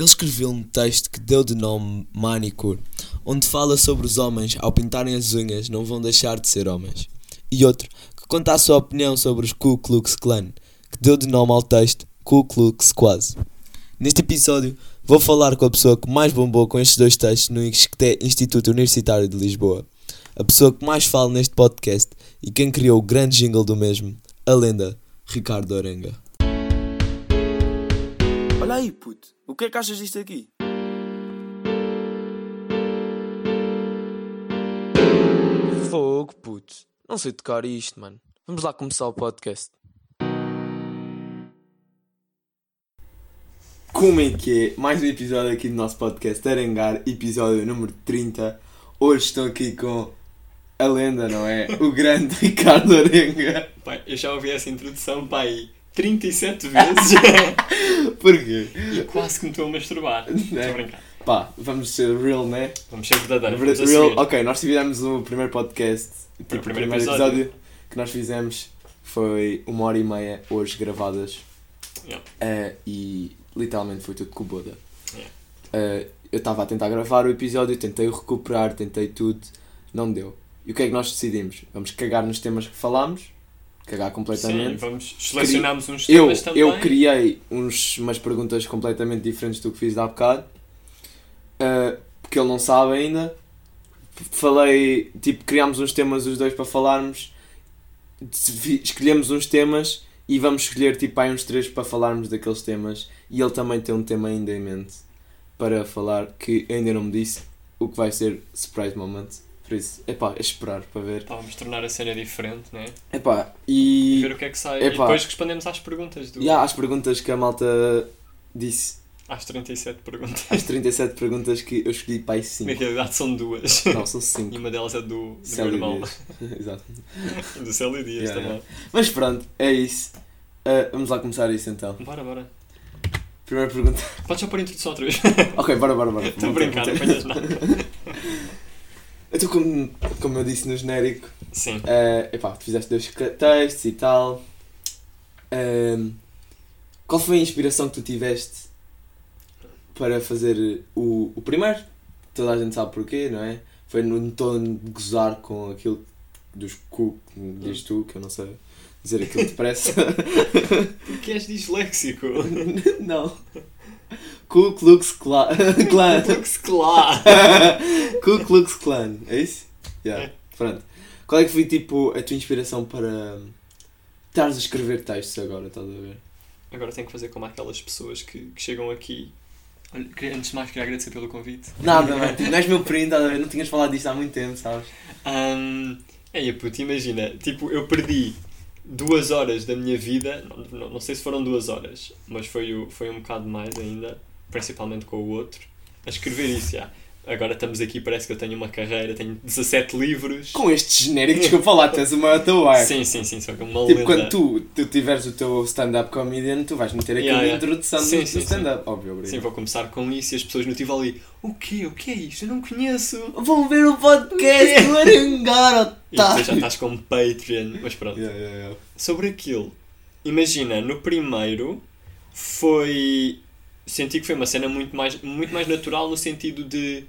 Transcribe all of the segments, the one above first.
Ele escreveu um texto que deu de nome Manicure, onde fala sobre os homens, ao pintarem as unhas, não vão deixar de ser homens. E outro, que conta a sua opinião sobre os Ku Klux Klan, que deu de nome ao texto Ku Klux Quaz. Neste episódio, vou falar com a pessoa que mais bombou com estes dois textos no ISCTE Instituto Universitário de Lisboa. A pessoa que mais fala neste podcast e quem criou o grande jingle do mesmo, a lenda Ricardo Orenga. Olha aí, puto. O que é que achas disto aqui? Fogo, puto. Não sei tocar isto, mano. Vamos lá começar o podcast. Como é que é? Mais um episódio aqui do nosso podcast Arengar, episódio número 30. Hoje estou aqui com a lenda, não é? O grande Ricardo Arenga. Pai, eu já ouvi essa introdução, pai, 37 vezes Porquê? e quase que me estou a masturbar. Estou a brincar. Pá, vamos ser real, né? Vamos ser verdadeiros. Real, Vamos ok, nós tivemos o primeiro podcast, tipo, o primeiro episódio. episódio que nós fizemos foi uma hora e meia hoje gravadas Yeah. Eh, e literalmente foi tudo com Boda. Yeah. Eh, eu estava a tentar gravar o episódio, tentei o recuperar, tentei tudo, não deu. E o que é que nós decidimos? Vamos cagar nos temas que falámos, cagar Sim, completamente. vamos. Selecionamos uns eu, temas também. eu criei uns, umas perguntas completamente diferentes do que fiz há bocado, eh, porque ele não sabe ainda. Falei, tipo, criámos uns temas os dois para falarmos, escolhemos uns temas e vamos escolher tipo aí uns três para falarmos daqueles temas e ele também tem um tema ainda em mente para falar que ainda não me disse o que vai ser surprise moment. Por isso, epá, é esperar para ver. Pá, vamos tornar a cena diferente, né? Epá, E e ver o que é que sai. Epá. E depois respondemos às perguntas do. e há as perguntas que a malta disse, Às 37 perguntas. as 37 perguntas que eu escolhi para aí Na 5. realidade são duas. Não, são E 5. uma delas é do, do meu Célia irmão. Dias. Exato. Do Célio Dias Yeah, também. Mas pronto, é isso. Ah, vamos lá começar isso então. Bora, bora. Primeira pergunta. Podes só pôr a introdução outra vez. Ok, bora, bora, bora. Estou a brincar, não apanhas nada. Então, como, como eu disse no genérico, Sim. uh, epá, tu fizeste dois textos e tal. Ahm, qual foi a inspiração que tu tiveste para fazer o, o primeiro? Toda a gente sabe porquê, não é? Foi no tom de gozar com aquilo dos cu, que diz tu, que eu não sei dizer aquilo depressa. Porque és disléxico. não. Ku Klux Klan. Klan. Flux claro. Ku Klux Klan, é isso? Yeah. É. Pronto. Qual é que foi tipo a tua inspiração para hum, estares a escrever textos agora, estás a ver? Agora tenho que fazer como aquelas pessoas que, que chegam aqui. Olha, queria- antes de mais, queria agradecer pelo convite. Nada, mano. Tipo, não és meu primo, estás a ver? Não tinhas falado disto há muito tempo, sabes? Um, é, puto, imagina, tipo, eu perdi duas horas da minha vida, não, não, sei se foram duas horas, mas foi, foi um bocado mais ainda, principalmente com o outro, a escrever isso, já. Agora estamos aqui, parece que eu tenho uma carreira, tenho 17 livros. Com estes genéricos que eu falar, tu és uma tatuagem. Sim, sim, sim, só que uma Tipo, lenda. quando tu, tu tiveres o teu stand-up comedian, tu vais meter aquilo Yeah, yeah. introdução Sim, do, sim, stand-up. Óbvio, obrigado. Sim, vou começar com isso e as pessoas no Tivoli, o quê? O que é isto? Eu não conheço. Vão ver o podcast do Arangar, E depois já estás com Patreon, mas pronto. Yeah. sobre aquilo. Imagina, no primeiro foi. Senti que foi uma cena muito mais, muito mais natural no sentido de.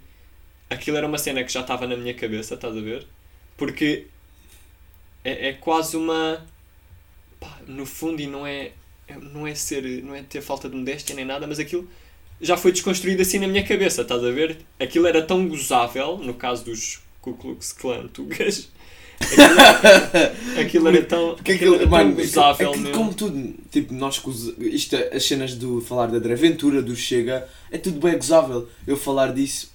Aquilo era uma cena que já estava na minha cabeça, estás a ver? Porque é, é quase uma. pá, no fundo, e não é, não é ser. não é ter falta de modéstia nem nada, mas aquilo já foi desconstruído assim na minha cabeça, estás a ver? Aquilo era tão gozável, no caso dos Ku Klux Klan Tugas. Aquilo, aquilo era tão, Porque aquilo aquilo, tão mano, gozável é que, mesmo. como tudo, tipo, nós isto, as cenas do falar da aventura, do Chega, é tudo bem gozável. Eu falar disso,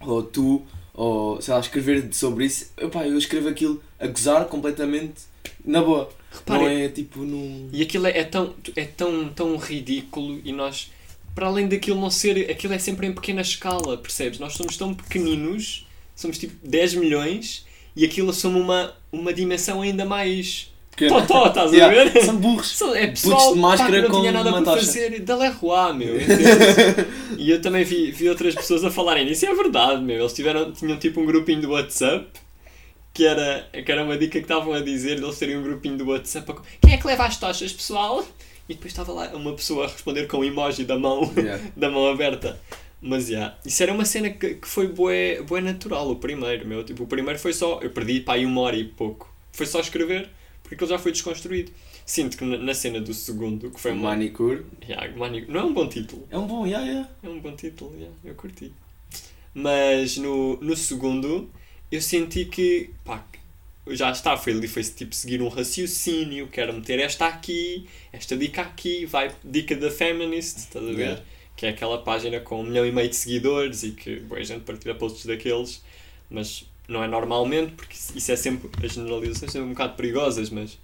ou tu, ou sei lá, escrever sobre isso, epá, eu escrevo aquilo a gozar completamente na boa. Repare, não é tipo num. E aquilo é, é tão, é tão, tão ridículo e nós, para além daquilo não ser, aquilo é sempre em pequena escala, percebes? Nós somos tão pequeninos, somos tipo 10 milhões e aquilo assume uma, uma dimensão ainda mais pequena. totó, estás a Yeah, ver? São burros. São- É pessoal de máscara pá, não com tinha nada para fazer da Leroy, meu. e eu também vi, vi outras pessoas a falarem nisso. E é verdade, meu. Eles tiveram, tinham tipo um grupinho do WhatsApp que era, que era uma dica que estavam a dizer de eles terem um grupinho do WhatsApp. a- Quem é que leva as tochas, pessoal? e depois estava lá uma pessoa a responder com um emoji da mão, Yeah. da mão aberta. Mas, já, isso era uma cena que, que foi bué, bué natural, o primeiro, meu. Tipo, o primeiro foi só, eu perdi para aí uma hora e pouco. Foi só escrever, porque ele já foi desconstruído. Sinto que na, na cena do segundo, que foi uma... Manicure. Yeah, Mani- não é um bom título. É um bom, yeah, yeah. É um bom título, yeah, eu curti. Mas no, no segundo, eu senti que, pá, já está, foi ali, foi tipo seguir um raciocínio, quero meter esta aqui, esta dica aqui, vai, dica da Feminist, estás a ver? Yeah. Que é aquela página com um milhão e meio de seguidores e que boa gente partilha posts daqueles, mas não é normalmente, porque isso- é sempre, as generalizações são um bocado perigosas, mas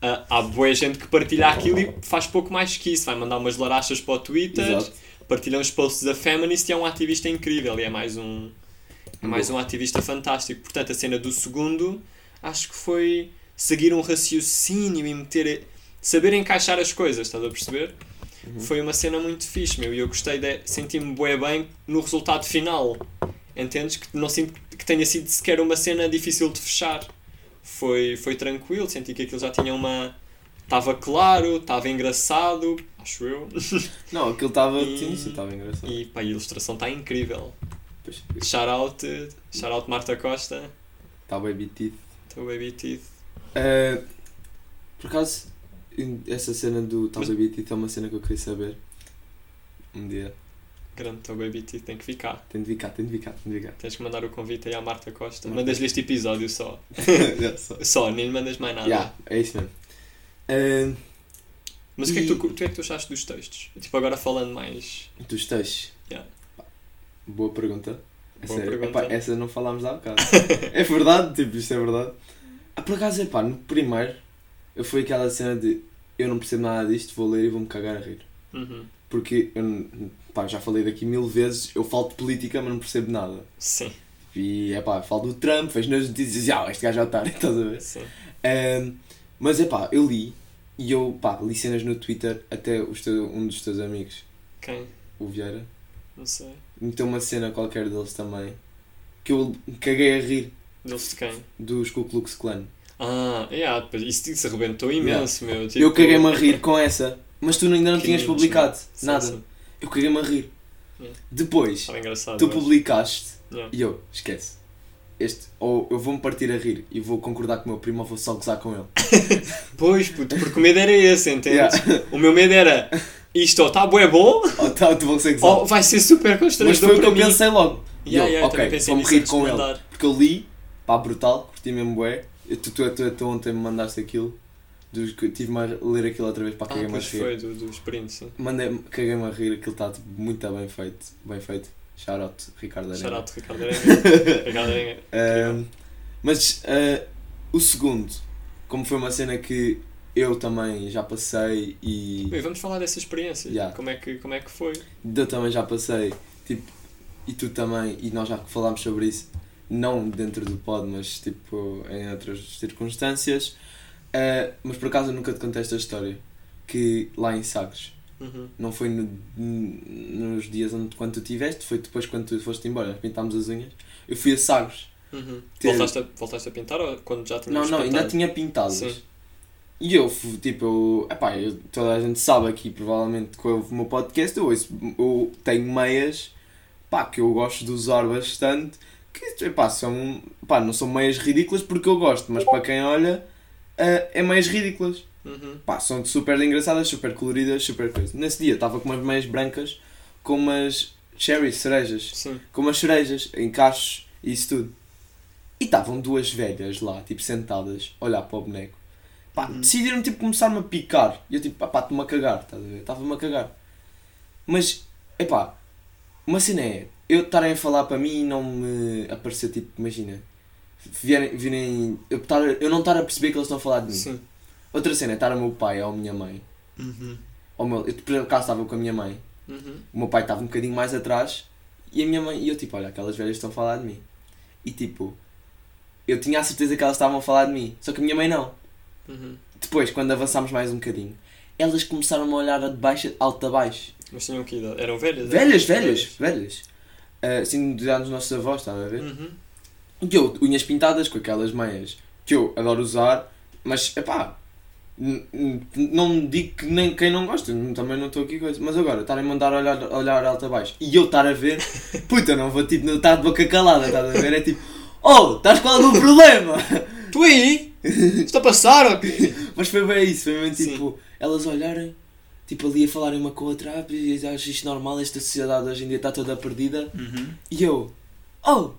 ah, há boa gente que partilha aquilo e faz pouco mais que isso, vai mandar umas larachas para o Twitter, Exato. partilham os posts da Feminist e é um ativista incrível e é mais um é mais um ativista fantástico. Portanto, a cena do segundo acho que foi seguir um raciocínio e meter saber encaixar as coisas, estás a perceber? Foi uma cena muito fixe, meu, e eu gostei de senti-me bué bem no resultado final. Entendes? Que não sinto que tenha sido sequer uma cena difícil de fechar. Foi, foi tranquilo, senti que aquilo já tinha uma. Estava claro, estava engraçado, acho eu. Não, aquilo estava. Estava engraçado. E pá, a ilustração está incrível. Pois, Shout out, shout out Marta Costa, Está bem bitido. teu baby teeth. Uh, por acaso, essa cena do Tal Baby Teeth é uma cena que eu queria saber. Um dia. Grande teu baby teeth, tem que ficar. Tem de cá, tem de cá, tem de cá. Tens que mandar o convite aí à Marta Costa. Mandas-lhe este episódio só. Só. Só, nem lhe mandas mais nada. Yeah, é isso mesmo. Uh, Mas o que, é que tu, é que tu achaste dos textos? Tipo, agora falando mais. dos textos. Yeah. Boa pergunta. Boa sério. pergunta. Epá, essa não falámos há bocado. é verdade, tipo, isto é verdade. Ah, por acaso, epá, no primeiro, eu fui aquela cena de eu não percebo nada disto, vou ler e vou-me cagar a rir. Uhum. Porque, eu, pá, já falei daqui mil vezes, eu falo de política, mas não percebo nada. Sim, E, é pá, falo do Trump, vejo nas notícias, ah, este gajo já está, estás a ver? sim. Ahm, mas, é pá, eu li, e eu, pá, li cenas no Twitter, até teu, um dos teus amigos, Quem? o Vieira, Não sei. meteu uma cena qualquer deles também, que eu me caguei a rir, Deles de quem? dos Ku Klux Klan. Ah, yeah, depois isso, isso arrebentou imenso, meu. Tipo, eu caguei-me a rir com essa, mas tu ainda não tinhas cringe, publicado Sim, nada. sim. Eu caguei-me a rir. Yeah. Depois, engraçado. tu mas- publicaste Yeah. e eu, esquece. Este, ou eu vou-me partir a rir e vou concordar com o meu primo ou vou só gozar com ele. Pois, puto, porque o medo era esse, entendes? Yeah. O meu medo era isto ou está bué bom Ou tá, ou vai ser super Mas constrangedor foi o que eu mim. pensei logo. E Yeah, eu, yeah, ok, vou-me rir com ele. Porque eu li, pá, brutal, curti mesmo bué. Tu, tu, tu, tu ontem me mandaste aquilo. Dos, que tive-me a ler aquilo outra vez para Ah, caguei-me a rir. foi, do, dos prints, sim. Mandei, caguei-me a rir, aquilo está tipo, muito bem feito. Bem feito. Shout out, Ricardo Arena. Shout out Ricardo Arenha. Ricardo Arenha. Ahm, mas ah, o segundo, como foi uma cena que eu também já passei e Bem, vamos falar dessa experiência. Yeah. Como, é que, como é que foi? eu também já passei, tipo, e tu também, e nós já falámos sobre isso, não dentro do pod, mas tipo em outras circunstâncias. Ah, mas por acaso eu nunca te contei esta história. Que lá em Sagres, Uhum. não foi no- nos dias onde, quando tu tiveste, foi depois quando tu foste embora, nós pintámos as unhas. Eu fui a Sagres. Uhum. Ter- Voltaste, a, voltaste a pintar ou quando já Não, tínhamos não, ainda pintado? tinha pintadas. Sim. E eu, tipo, epá, eu, toda a gente sabe aqui, provavelmente, que ouve o meu podcast, eu, ouço- eu tenho meias, pá, que eu gosto de usar bastante, que, epá, são, pá, não são meias ridículas porque eu gosto, mas para quem olha, eh, é meias ridículas. Uhum. Pá, são super engraçadas, super coloridas, super coisa. Nesse dia estava com umas meias brancas, com umas cherries, cerejas, Sim. com umas cerejas, em cachos e isso tudo. E estavam duas velhas lá, tipo, sentadas, a olhar para o boneco. Pá, Uhum. decidiram, tipo, começar-me a picar. E eu, tipo, pá, estou-me a cagar, estás a ver? Estava-me a cagar. Mas, epá, uma cena é, eu estarem a falar para mim e não me aparecer, tipo, imagina, virem, virem eu, estar, eu não estar a perceber que eles estão a falar de mim. Sim. Outra cena é estar o meu pai ou a minha mãe. Uhum. Ou meu, eu, por acaso, estava com a minha mãe. Uhum. O meu pai estava um bocadinho mais atrás e a minha mãe, e eu tipo, olha, aquelas velhas estão a falar de mim. E tipo, eu tinha a certeza que elas estavam a falar de mim, só que a minha mãe não. Uhum. Depois, quando avançámos mais um bocadinho, elas começaram a olhar de baixo, alto a baixo. Mas tinham que idade? Eram velhas? Velhas, eram? velhas, velhas. Assim, dos nossos avós, estás a ver? Uhum. E eu, unhas pintadas com aquelas meias que eu adoro usar, mas, epá, Não digo que nem quem não gosta, também não estou aqui coisa. Mas agora, estarem a mandar olhar, olhar alto a baixo e eu estar a ver, puta, não vou tipo, estar de boca calada, estás a ver? É tipo, oh, estás com algum problema? Tu aí? Está a passar? Mas foi bem isso, foi mesmo Sim. tipo, elas olharem, tipo ali a falarem uma com a outra, ah, acho isto normal, esta sociedade hoje em dia está toda perdida. E eu, oh,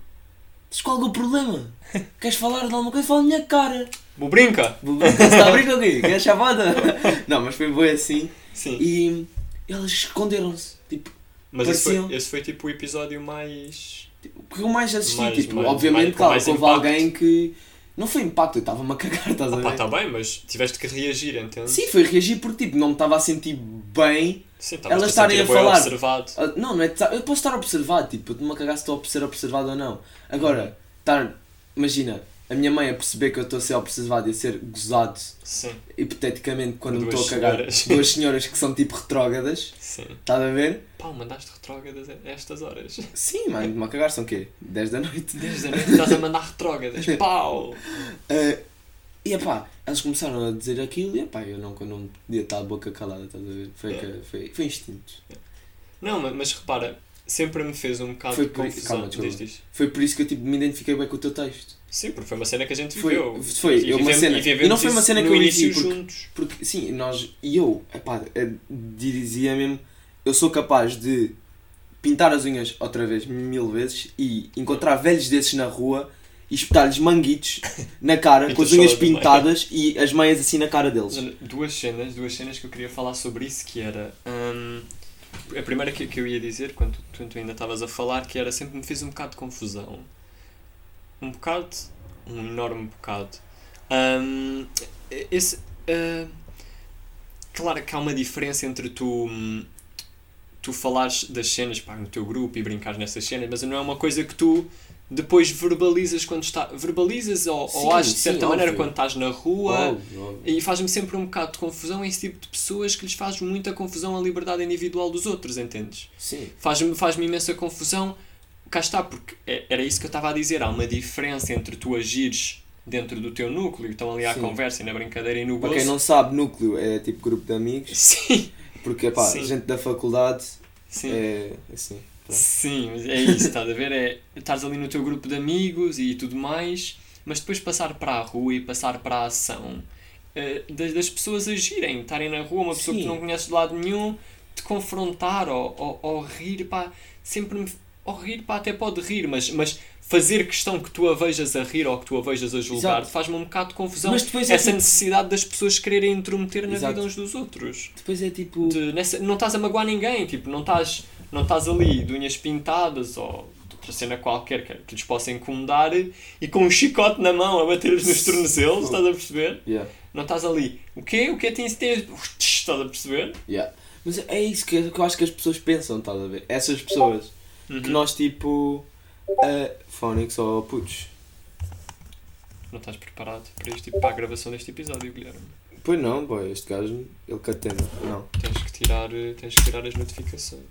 estás com algum problema? Queres falar de alguma coisa? Fala na minha cara. Vou brinca? Você está a brincar o quê? Queres chavada? Não, mas foi bem assim. Sim. E elas esconderam-se. Tipo, Mas esse pareciam- foi, esse foi tipo o episódio mais. porque eu mais assisti. Mais- tipo, mais- obviamente, mais- claro, que houve impacto. alguém que. Não foi impacto, eu estava-me a cagar, estás a ver? pá, tá bem, mas tiveste que reagir, entende? Sim, foi reagir porque tipo, não me estava a sentir bem. Sim, Elas estarem a falar. observado. Ah, Não, não é. Eu posso estar observado, tipo, eu estou-me a cagar se estou a ser observado ou não. Agora, estar. Imagina, a minha mãe a perceber que eu estou a ser observado e a ser gozado, Sim, hipoteticamente, quando me estou a cagar, senhoras. duas senhoras que são tipo retrógradas, estás a ver? Pá, mandaste retrógradas a estas horas. Sim, mano, me a cagar são o quê? 10 da noite. Desde a noite estás a mandar retrógradas. Pau! Ah, e epá, elas começaram a dizer aquilo e epá, eu não, eu não podia estar de boca calada, estás a ver? Foi, É. que- foi, foi instinto. Não, mas, mas repara, sempre me fez um bocado Foi de por- confusão. calma, diz, diz. Foi por isso que eu tipo, me identifiquei bem com o teu texto. Sim, porque foi uma cena que a gente Foi- viveu. foi, e uma vivemos- cena- E, não foi uma cena que eu início vivi, porque- juntos. Porque sim, nós e eu, epá, eh, dizia mesmo, eu sou capaz de pintar as unhas outra vez mil vezes e encontrar velhos desses na rua e espetar-lhes manguitos na cara com as unhas pintadas e as meias assim na cara deles. Duas cenas, duas cenas que eu queria falar sobre isso, que era... hum, a primeira que, que eu ia dizer, quando tu, tu ainda estavas a falar, que era sempre me fez um bocado de confusão. Um bocado, um enorme bocado. Hum, esse... ah, claro que há uma diferença entre tu... Tu falares das cenas pá, no teu grupo e brincares nessas cenas, mas não é uma coisa que tu depois verbalizas quando está. Verbalizas ou, Sim, ou ages de sim, certa maneira óbvio. quando estás na rua. Óbvio, óbvio. E faz-me sempre um bocado de confusão esse tipo de pessoas que lhes faz muita confusão a liberdade individual dos outros, entendes? Sim. Faz-me faz imensa confusão. Cá está, porque é- era isso que eu estava a dizer. Há uma diferença entre tu agires dentro do teu núcleo, estão ali à Sim. conversa e na brincadeira e no Para gozo. quem não sabe, núcleo é tipo grupo de amigos, Sim, porque pá, Sim. gente da faculdade sim. é assim. Sim, é isso, estás a ver? É, estás ali no teu grupo de amigos e tudo mais, mas depois passar para a rua e passar para a ação eh, das, das pessoas agirem, estarem na rua, uma pessoa que Sim. tu não conheces de lado nenhum, te confrontar ou, ou, ou rir, pá, sempre me. Ou rir, pá, até pode rir, mas, mas fazer questão que tu a vejas a rir ou que tu a vejas a julgar faz-me um bocado de confusão. Mas depois é Essa tipo- necessidade das pessoas quererem intrometer na Exato. vida uns dos outros Depois é tipo. de- nessa- não estás a magoar ninguém, tipo, não estás, não estás ali de unhas pintadas ou de outra cena qualquer que, que lhes possa incomodar e com um chicote na mão a bater-lhes nos tornozelos, estás a perceber? Yeah. Não estás ali, o quê? O que é que tens? tens- Estás a perceber? Yeah. Mas é isso que, que eu acho que as pessoas pensam, estás a ver? Essas pessoas que Uhum. nós tipo. Uh, Phonics ou putos. Não estás preparado para, este, para a gravação deste episódio, Guilherme. Pois não, boy, este gajo, ele catena. Não. Tens que tirar, tens que tirar as notificações.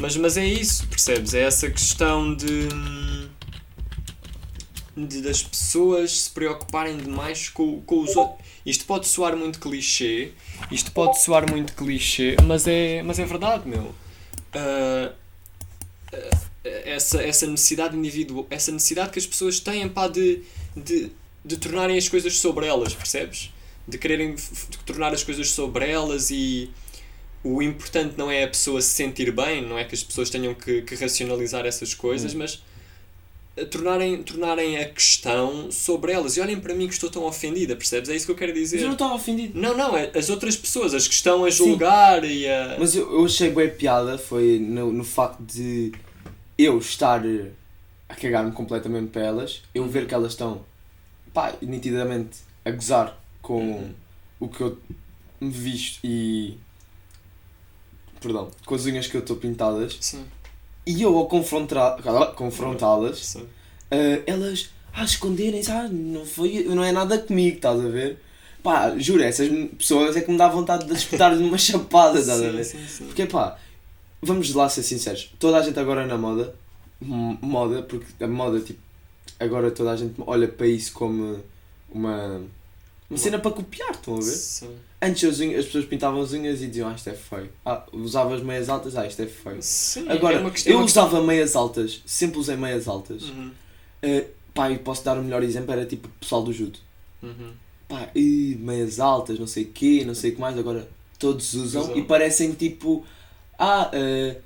Mas, mas é isso, percebes? É essa questão de, de das pessoas se preocuparem demais com, com os outros. Isto pode soar muito clichê, isto pode soar muito clichê, mas é, mas é verdade, meu. Ah, essa, essa necessidade individual, essa necessidade que as pessoas têm pá, de, de, de tornarem as coisas sobre elas, percebes? De quererem de tornar as coisas sobre elas e o importante não é a pessoa se sentir bem, não é que as pessoas tenham que, que racionalizar essas coisas, mas a tornarem, tornarem a questão sobre elas. E olhem para mim que estou tão ofendida, percebes? É isso que eu quero Mas dizer. eu não estava ofendido. Não, não, é as outras pessoas, as que estão a Sim. julgar e a. Mas eu, eu achei bem piada foi no, no facto de eu estar eh, a cagar-me completamente para elas, eu ver que elas estão pá, nitidamente a gozar com Uhum. o que eu me visto e perdão, com as unhas que eu estou pintadas Sim, e eu ao confrontar, confrontá-las. Uh, elas a esconderem-se, ah, não, foi, não é nada comigo, estás a ver? Pá, juro, essas pessoas é que me dá vontade de espetar-lhe uma chapada, estás a ver? sim, sim. Porque pá, vamos lá ser sinceros, toda a gente agora na moda, moda, porque a moda, tipo, agora toda a gente olha para isso como uma. Uma cena para copiar, estão a ver? Sim. Antes as, unhas- as pessoas pintavam as unhas e diziam, ah, isto é feio. Ah, usavas meias altas, ah, isto é feio. Sim, Agora, é questão. eu é uma questão- usava meias altas, sempre usei meias altas. Uhum, Uh, pá, e posso dar o melhor exemplo, era tipo o pessoal do judo. uhum. Pá, e meias altas, não sei o quê, não sei o que mais, agora todos usam Usam. e parecem tipo, ah, uh,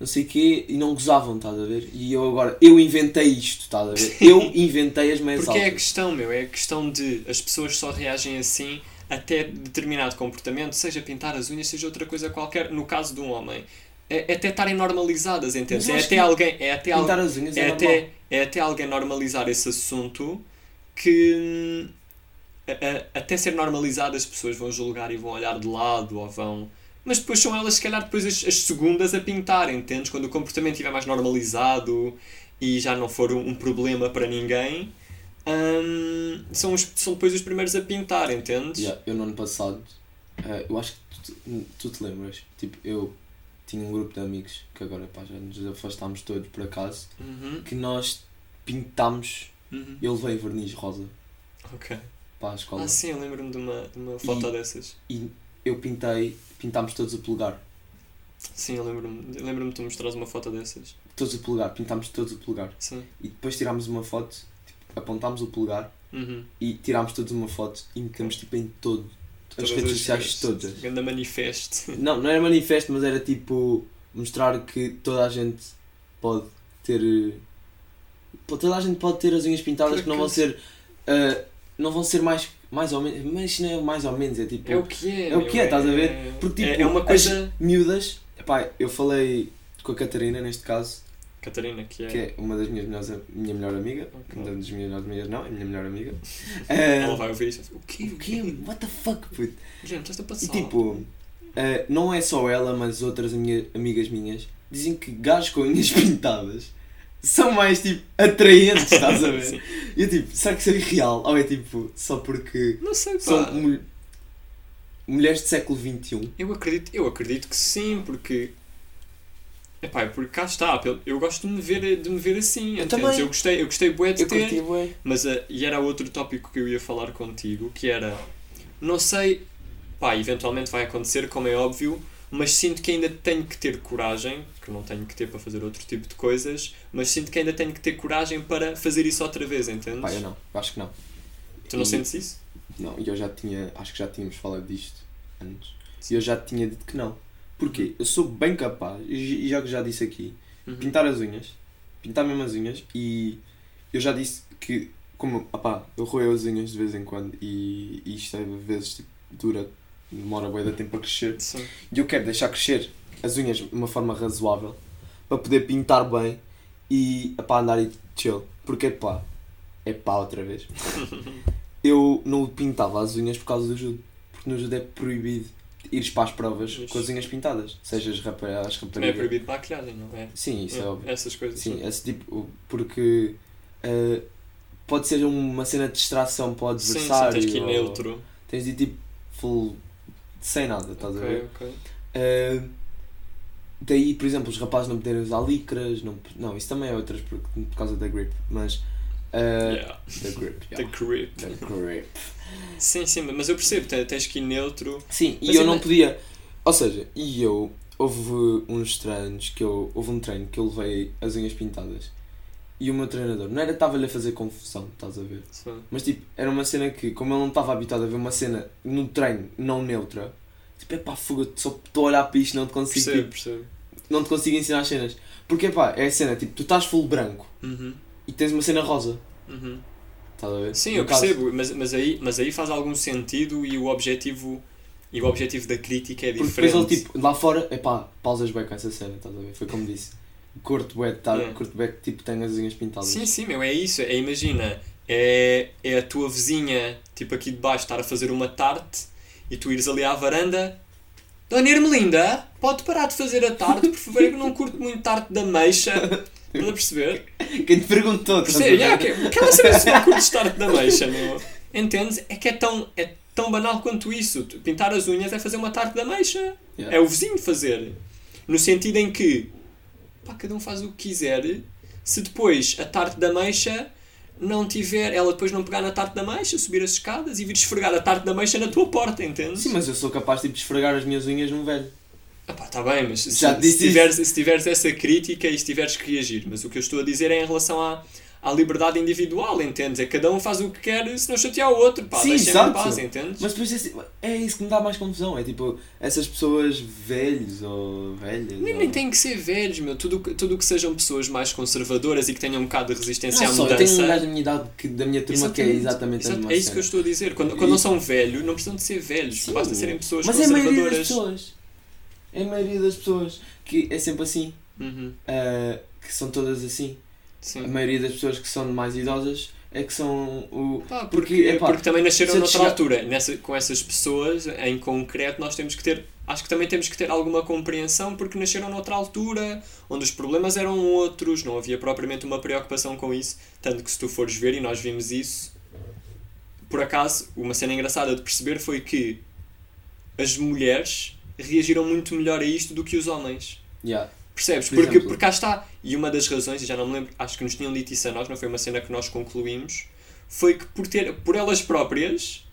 não sei o quê, e não gozavam, estás a ver? E eu agora, eu inventei isto, estás a ver? Eu inventei as meias Porque é a altas. questão, meu, é a questão de as pessoas só reagem assim até determinado comportamento, seja pintar as unhas, seja outra coisa qualquer, no caso de um homem. É, é até estarem normalizadas, entende? É até alguém. É até, al- Pintar as unhas é, é, até, é até alguém normalizar esse assunto que. hum, a- a- até ser normalizado as pessoas vão julgar e vão olhar de lado ou vão. Mas depois são elas, se calhar, depois as, as segundas a pintar, entendes? Quando o comportamento estiver mais normalizado e já não for um, um problema para ninguém, hum, são, os, são depois os primeiros a pintar, entendes? Yeah, eu no ano passado, uh, eu acho que tu, tu te lembras, tipo, eu tinha um grupo de amigos, que agora pá, já nos afastámos todos por acaso, Uhum, que nós pintámos, uhum. eu levei verniz rosa Ok. para a escola. Ah, sim, eu lembro-me de uma, de uma foto E- dessas. E eu pintei, pintámos todos o polegar. Sim, eu lembro-me lembro-me de tu mostrares uma foto dessas. Todos o polegar, pintámos todos o polegar. Sim. E depois tirámos uma foto, tipo, apontámos o polegar Uhum. e tirámos todos uma foto e metemos tipo em todo. As Todas redes sociais redes. todas. Ganda manifesto. Não, não era manifesto, mas era tipo mostrar que toda a gente pode ter. eh, Toda a gente pode ter as unhas pintadas que não vão ser. eh, não vão ser mais, mais ou menos. Mas não é mais ou menos, é tipo. É o que é. É o que é, estás a ver? Porque tipo, é, é uma coisa. as miúdas. Epá, eu falei com a Catarina neste caso, Catarina, que é. que é uma das minhas melhores, minha melhor amiga. Ok. Uma das minhas melhores amigas, não, é a minha melhor amiga. Ela vai ouvir isso. O quê? o quê? What the fuck, puto? Gente, estás a E passar. tipo, eh, não é só ela, mas outras minha- amigas minhas dizem que gajos com unhas pintadas são mais tipo atraentes, estás a ver? E eu tipo, será que isso é real? Ou é tipo, só porque Não sei, pá. são mul- mulheres do século? XXI? Eu acredito, eu acredito que sim, porque. Epá, é porque cá está, eu, gosto de me ver, de me ver assim. Eu entendes? também. Eu gostei, eu gostei bué de Eu ter. curti, bué. Mas, ah, e era outro tópico que eu ia falar contigo, que era, não sei, pá, eventualmente vai acontecer, como é óbvio, mas sinto que ainda tenho que ter coragem, que não tenho que ter para fazer outro tipo de coisas, mas sinto que ainda tenho que ter coragem para fazer isso outra vez, entendes? Pá, eu não, acho que não. Tu não E- sentes isso? Não, e eu já tinha, acho que já tínhamos falado disto antes. E eu já tinha dito que não. Porquê? Eu sou bem capaz, e e já que já disse aqui, Uhum. pintar as unhas, pintar mesmo as unhas, e eu já disse que, como, opá, eu roio as unhas de vez em quando, e, e isto às vezes tipo, dura, demora bem de tempo a crescer, Sim. e eu quero deixar crescer as unhas de uma forma razoável, para poder pintar bem, e, pá, andar e chill. Porque, pá, é pá outra vez. eu não pintava as unhas por causa do judo, porque no judo é proibido ires para as provas Mas- com as unhas pintadas, seja as rapa- as Não é raparigas. proibido maquilhagem, não é? Sim, isso é, óbvio. Essas coisas. Sim, esse tipo, porque eh, pode ser uma cena de distração para o sim, sim, adversário. tens que ir neutro. Tens de ir tipo full sem nada, estás a ver? Ok, ok. Eh, daí, por exemplo, os rapazes não poderem usar licras, não, não, isso também é outras por, por causa da grip, mas eh, Yeah. da grip, The yeah. grip. da grip. Sim, sim, mas eu percebo, te- tens que ir neutro. Sim, e Mas eu ainda- não podia. Ou seja, e eu. Houve uns treinos que eu. Houve um treino que eu levei as unhas pintadas. E o meu treinador, não era estava-lhe a fazer confusão, estás a ver? Sim. Mas tipo, era uma cena que, como ele não estava habituado a ver uma cena no treino não neutra, tipo, é pá, fuga, só estou a olhar para isto, não te consigo, Percebo, tipo, percebo. não te consigo ensinar as cenas. Porque pá, é a cena, tipo, tu estás full branco Uhum, e tens uma cena rosa, uhum. estás a ver? Sim, No eu caso- percebo, mas, mas, aí, mas aí faz algum sentido e o objetivo e o objetivo da crítica é Porque diferente. depois ele, tipo, lá fora, é pá, pausas bem com essa cena, estás a ver? Foi como disse. Curto bué estar, Yeah. curto bué que tipo, tem as unhas pintadas. Sim, sim, meu, é isso. É, imagina, é, é a tua vizinha, tipo aqui de baixo, estar a fazer uma tarte e tu ires ali à varanda. Dona Ermelinda, pode parar de fazer a tarte, por favor, é que eu não curto muito tarte da meixa. Estás a perceber? Quem te perguntou, Percebe? Yeah, que- Aquela cena se não curtes tarte da meixa, meu. Entendes? É que é tão, é tão banal quanto isso. Pintar as unhas é fazer uma tarte da meixa. Yeah. É o vizinho fazer. No sentido em que pá, cada um faz o que quiser. Se depois a tarte da meixa não tiver, ela depois não pegar na tarte da mancha, subir as escadas e vir esfregar a tarte da mancha na tua porta, entendes? Sim, mas eu sou capaz tipo, de esfregar as minhas unhas num velho. Ah pá, tá bem, mas se, Já se, disse tiveres, se tiveres essa crítica e se tiveres que reagir, mas o que eu estou a dizer é em relação à, à liberdade individual, entendes? É que cada um faz o que quer se não chatear o outro, pá, Sim, deixem em paz, entendes? Mas depois é, assim, é isso que me dá mais confusão. É tipo, essas pessoas velhos ou velhas. Nem, ou... nem têm que ser velhos, meu. Tudo o tudo que sejam pessoas mais conservadoras e que tenham um bocado de resistência Não à só, eu mudança. tenho um gajo da minha idade, que, da minha turma, que é exatamente a exato, mesma É isso que eu estou a dizer. Quando, quando E- não são velhos, não precisam de ser velhos. Sim. Basta serem pessoas Mas é a maioria das conservadoras. pessoas. É a maioria das pessoas que é sempre assim. Uhum, ah, que são todas assim. Sim. A maioria das pessoas que são mais idosas é que são o. Pá, Porque, porque, epá, porque também nasceram noutra chegar- altura. Nessa, com essas pessoas, em concreto, nós temos que ter. Acho que também temos que ter alguma compreensão porque nasceram noutra altura, onde os problemas eram outros, não havia propriamente uma preocupação com isso. Tanto que se tu fores ver, e nós vimos isso, por acaso, uma cena engraçada de perceber foi que as mulheres reagiram muito melhor a isto do que os homens. Yeah. Percebes? Por Porque, exemplo. porque cá está. E uma das razões, e já não me lembro, acho que nos tinham dito isso a nós, não foi uma cena que nós concluímos, foi que por, ter, por elas próprias,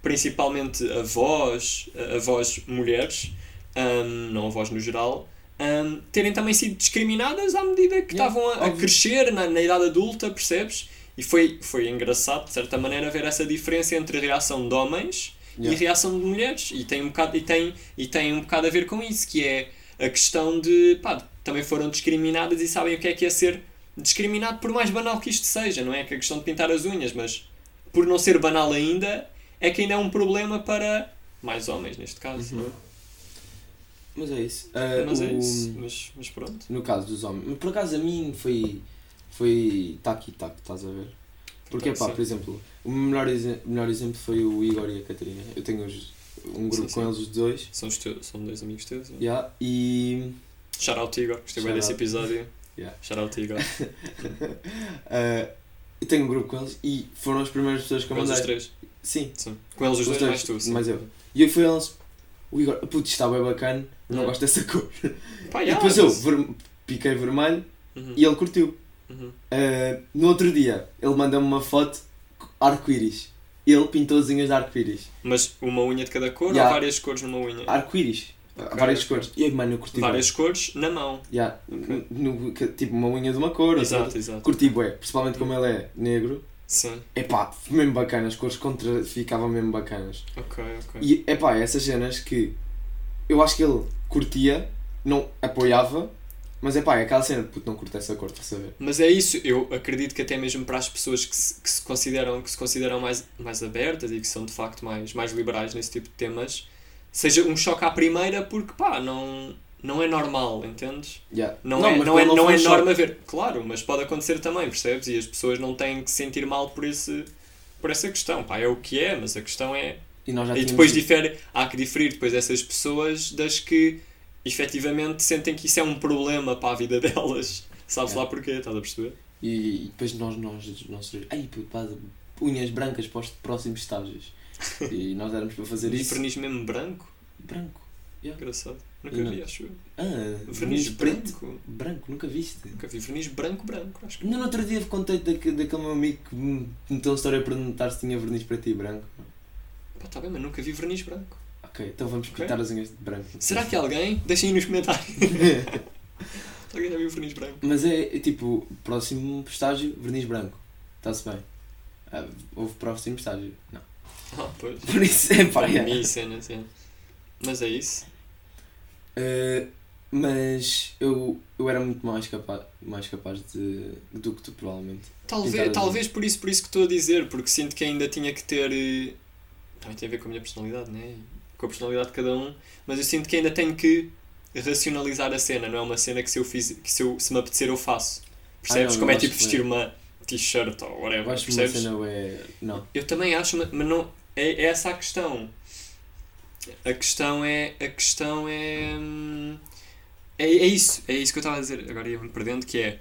principalmente avós, avós mulheres, hum, não avós no geral, hum, terem também sido discriminadas à medida que Yeah, estavam a, a óbvio. crescer na, na idade adulta, percebes? E foi, foi engraçado, de certa maneira, ver essa diferença entre a reação de homens e a Yeah. reação de mulheres. E tem, um bocado, e, tem, e tem um bocado a ver com isso, que é a questão de, pá, também foram discriminadas e sabem o que é que é ser discriminado por mais banal que isto seja, não é? Que a questão de pintar as unhas, mas por não ser banal ainda, é que ainda é um problema para mais homens, neste caso. não é? Mas é isso. Ah, Mas é o- isso, mas, mas pronto. No caso dos homens. Por acaso a mim foi. Foi. Tá aqui, tá, estás a ver? Porque, Tá, pá, por exemplo, o melhor, melhor exemplo foi o Igor e a Catarina. Eu tenho os- um grupo Sim, com sim. eles os dois. São, os teus, são dois amigos teus. não é? Yeah, e. Shout out Igor, gostei bem desse episódio. Yeah. Shout out Igor. eu tenho um grupo com eles e foram as primeiras pessoas que eu Com eles os mandei. três. Sim. Sim. Com eles os, dois, mais tu. Sim. mais eu. E eu fui a eles. O Igor, putz, está bem bacana, não Yeah. gosto dessa cor. Pá, e depois eu ver- piquei vermelho Uhum, e ele curtiu. uhum. Ah, no outro dia, ele manda-me uma foto arco-íris. Ele pintou as unhas de arco-íris. Mas uma unha de cada cor Yeah. ou várias cores numa unha? Arco-íris. Ok, várias cores. E mano, eu curti Várias cores na mão. Yeah. Ok. No- tipo uma unha de uma cor. Exato, outra. exato. Curti bué. Principalmente como ele é negro. Sim. Epá, mesmo bacana. As cores contra ficavam mesmo bacanas. Ok, ok. E epá, essas cenas que eu acho que ele curtia, não apoiava, mas epá, é aquela cena de puto, não curto essa cor, estás a ver? Mas é isso, eu acredito que até mesmo para as pessoas que se, que se consideram, que se consideram mais, mais abertas e que são de facto mais, mais liberais nesse tipo de temas, seja um choque à primeira porque pá, não, não é normal, entendes? Yeah. Não, é, mas não é, não foi é norma ver. Claro, mas pode acontecer também, percebes? E as pessoas não têm que se sentir mal por, esse, por essa questão. Pá, é o que é, mas a questão é. E, nós E depois difere, há que diferir depois dessas pessoas das que efetivamente sentem que isso é um problema para a vida delas. Sabes Yeah. lá porquê, estás a perceber? E, e depois nós, nós, nós, ai puto, pá, unhas brancas para os próximos estágios. E nós éramos para fazer isso. verniz mesmo branco? Branco. Engraçado. Nunca não- vi, acho eu. Ah, Verniz verniz branco? Branco, nunca viste. Nunca vi verniz branco, branco. Acho que No outro dia contei daquele, daquele meu amigo que me meteu uma história a perguntar se tinha verniz preto e branco. Pá, tá bem, mas nunca vi verniz branco. Ok, então vamos Ok. pintar as unhas de branco. Será que alguém? Deixem aí nos comentários. Alguém já viu verniz branco. Mas é, é tipo, próximo estágio, verniz branco. Está-se bem. Ah, houve próximo estágio. Não. Ah, pois. Por isso, é pá, é. Verniz, cena, cena. Mas é isso. Uh, mas eu, eu era muito mais capaz, mais capaz de, do que tu, provavelmente. Talvez, talvez por isso, por isso que estou a dizer, porque sinto que ainda tinha que ter. eh, Também tem a ver com a minha personalidade, né? Com a personalidade de cada um, mas eu sinto que ainda tenho que racionalizar a cena, não é uma cena que se eu fiz, que se, eu, se me apetecer eu faço. Percebes? não, Como é tipo vestir uma t-shirt ou Eu whatever, acho que uma percebes? cena é. Não. Eu também acho, mas mas não é, é essa a questão. A questão é a questão é hum, é, é isso, é isso que eu estava a dizer. Agora ia-me perdendo que é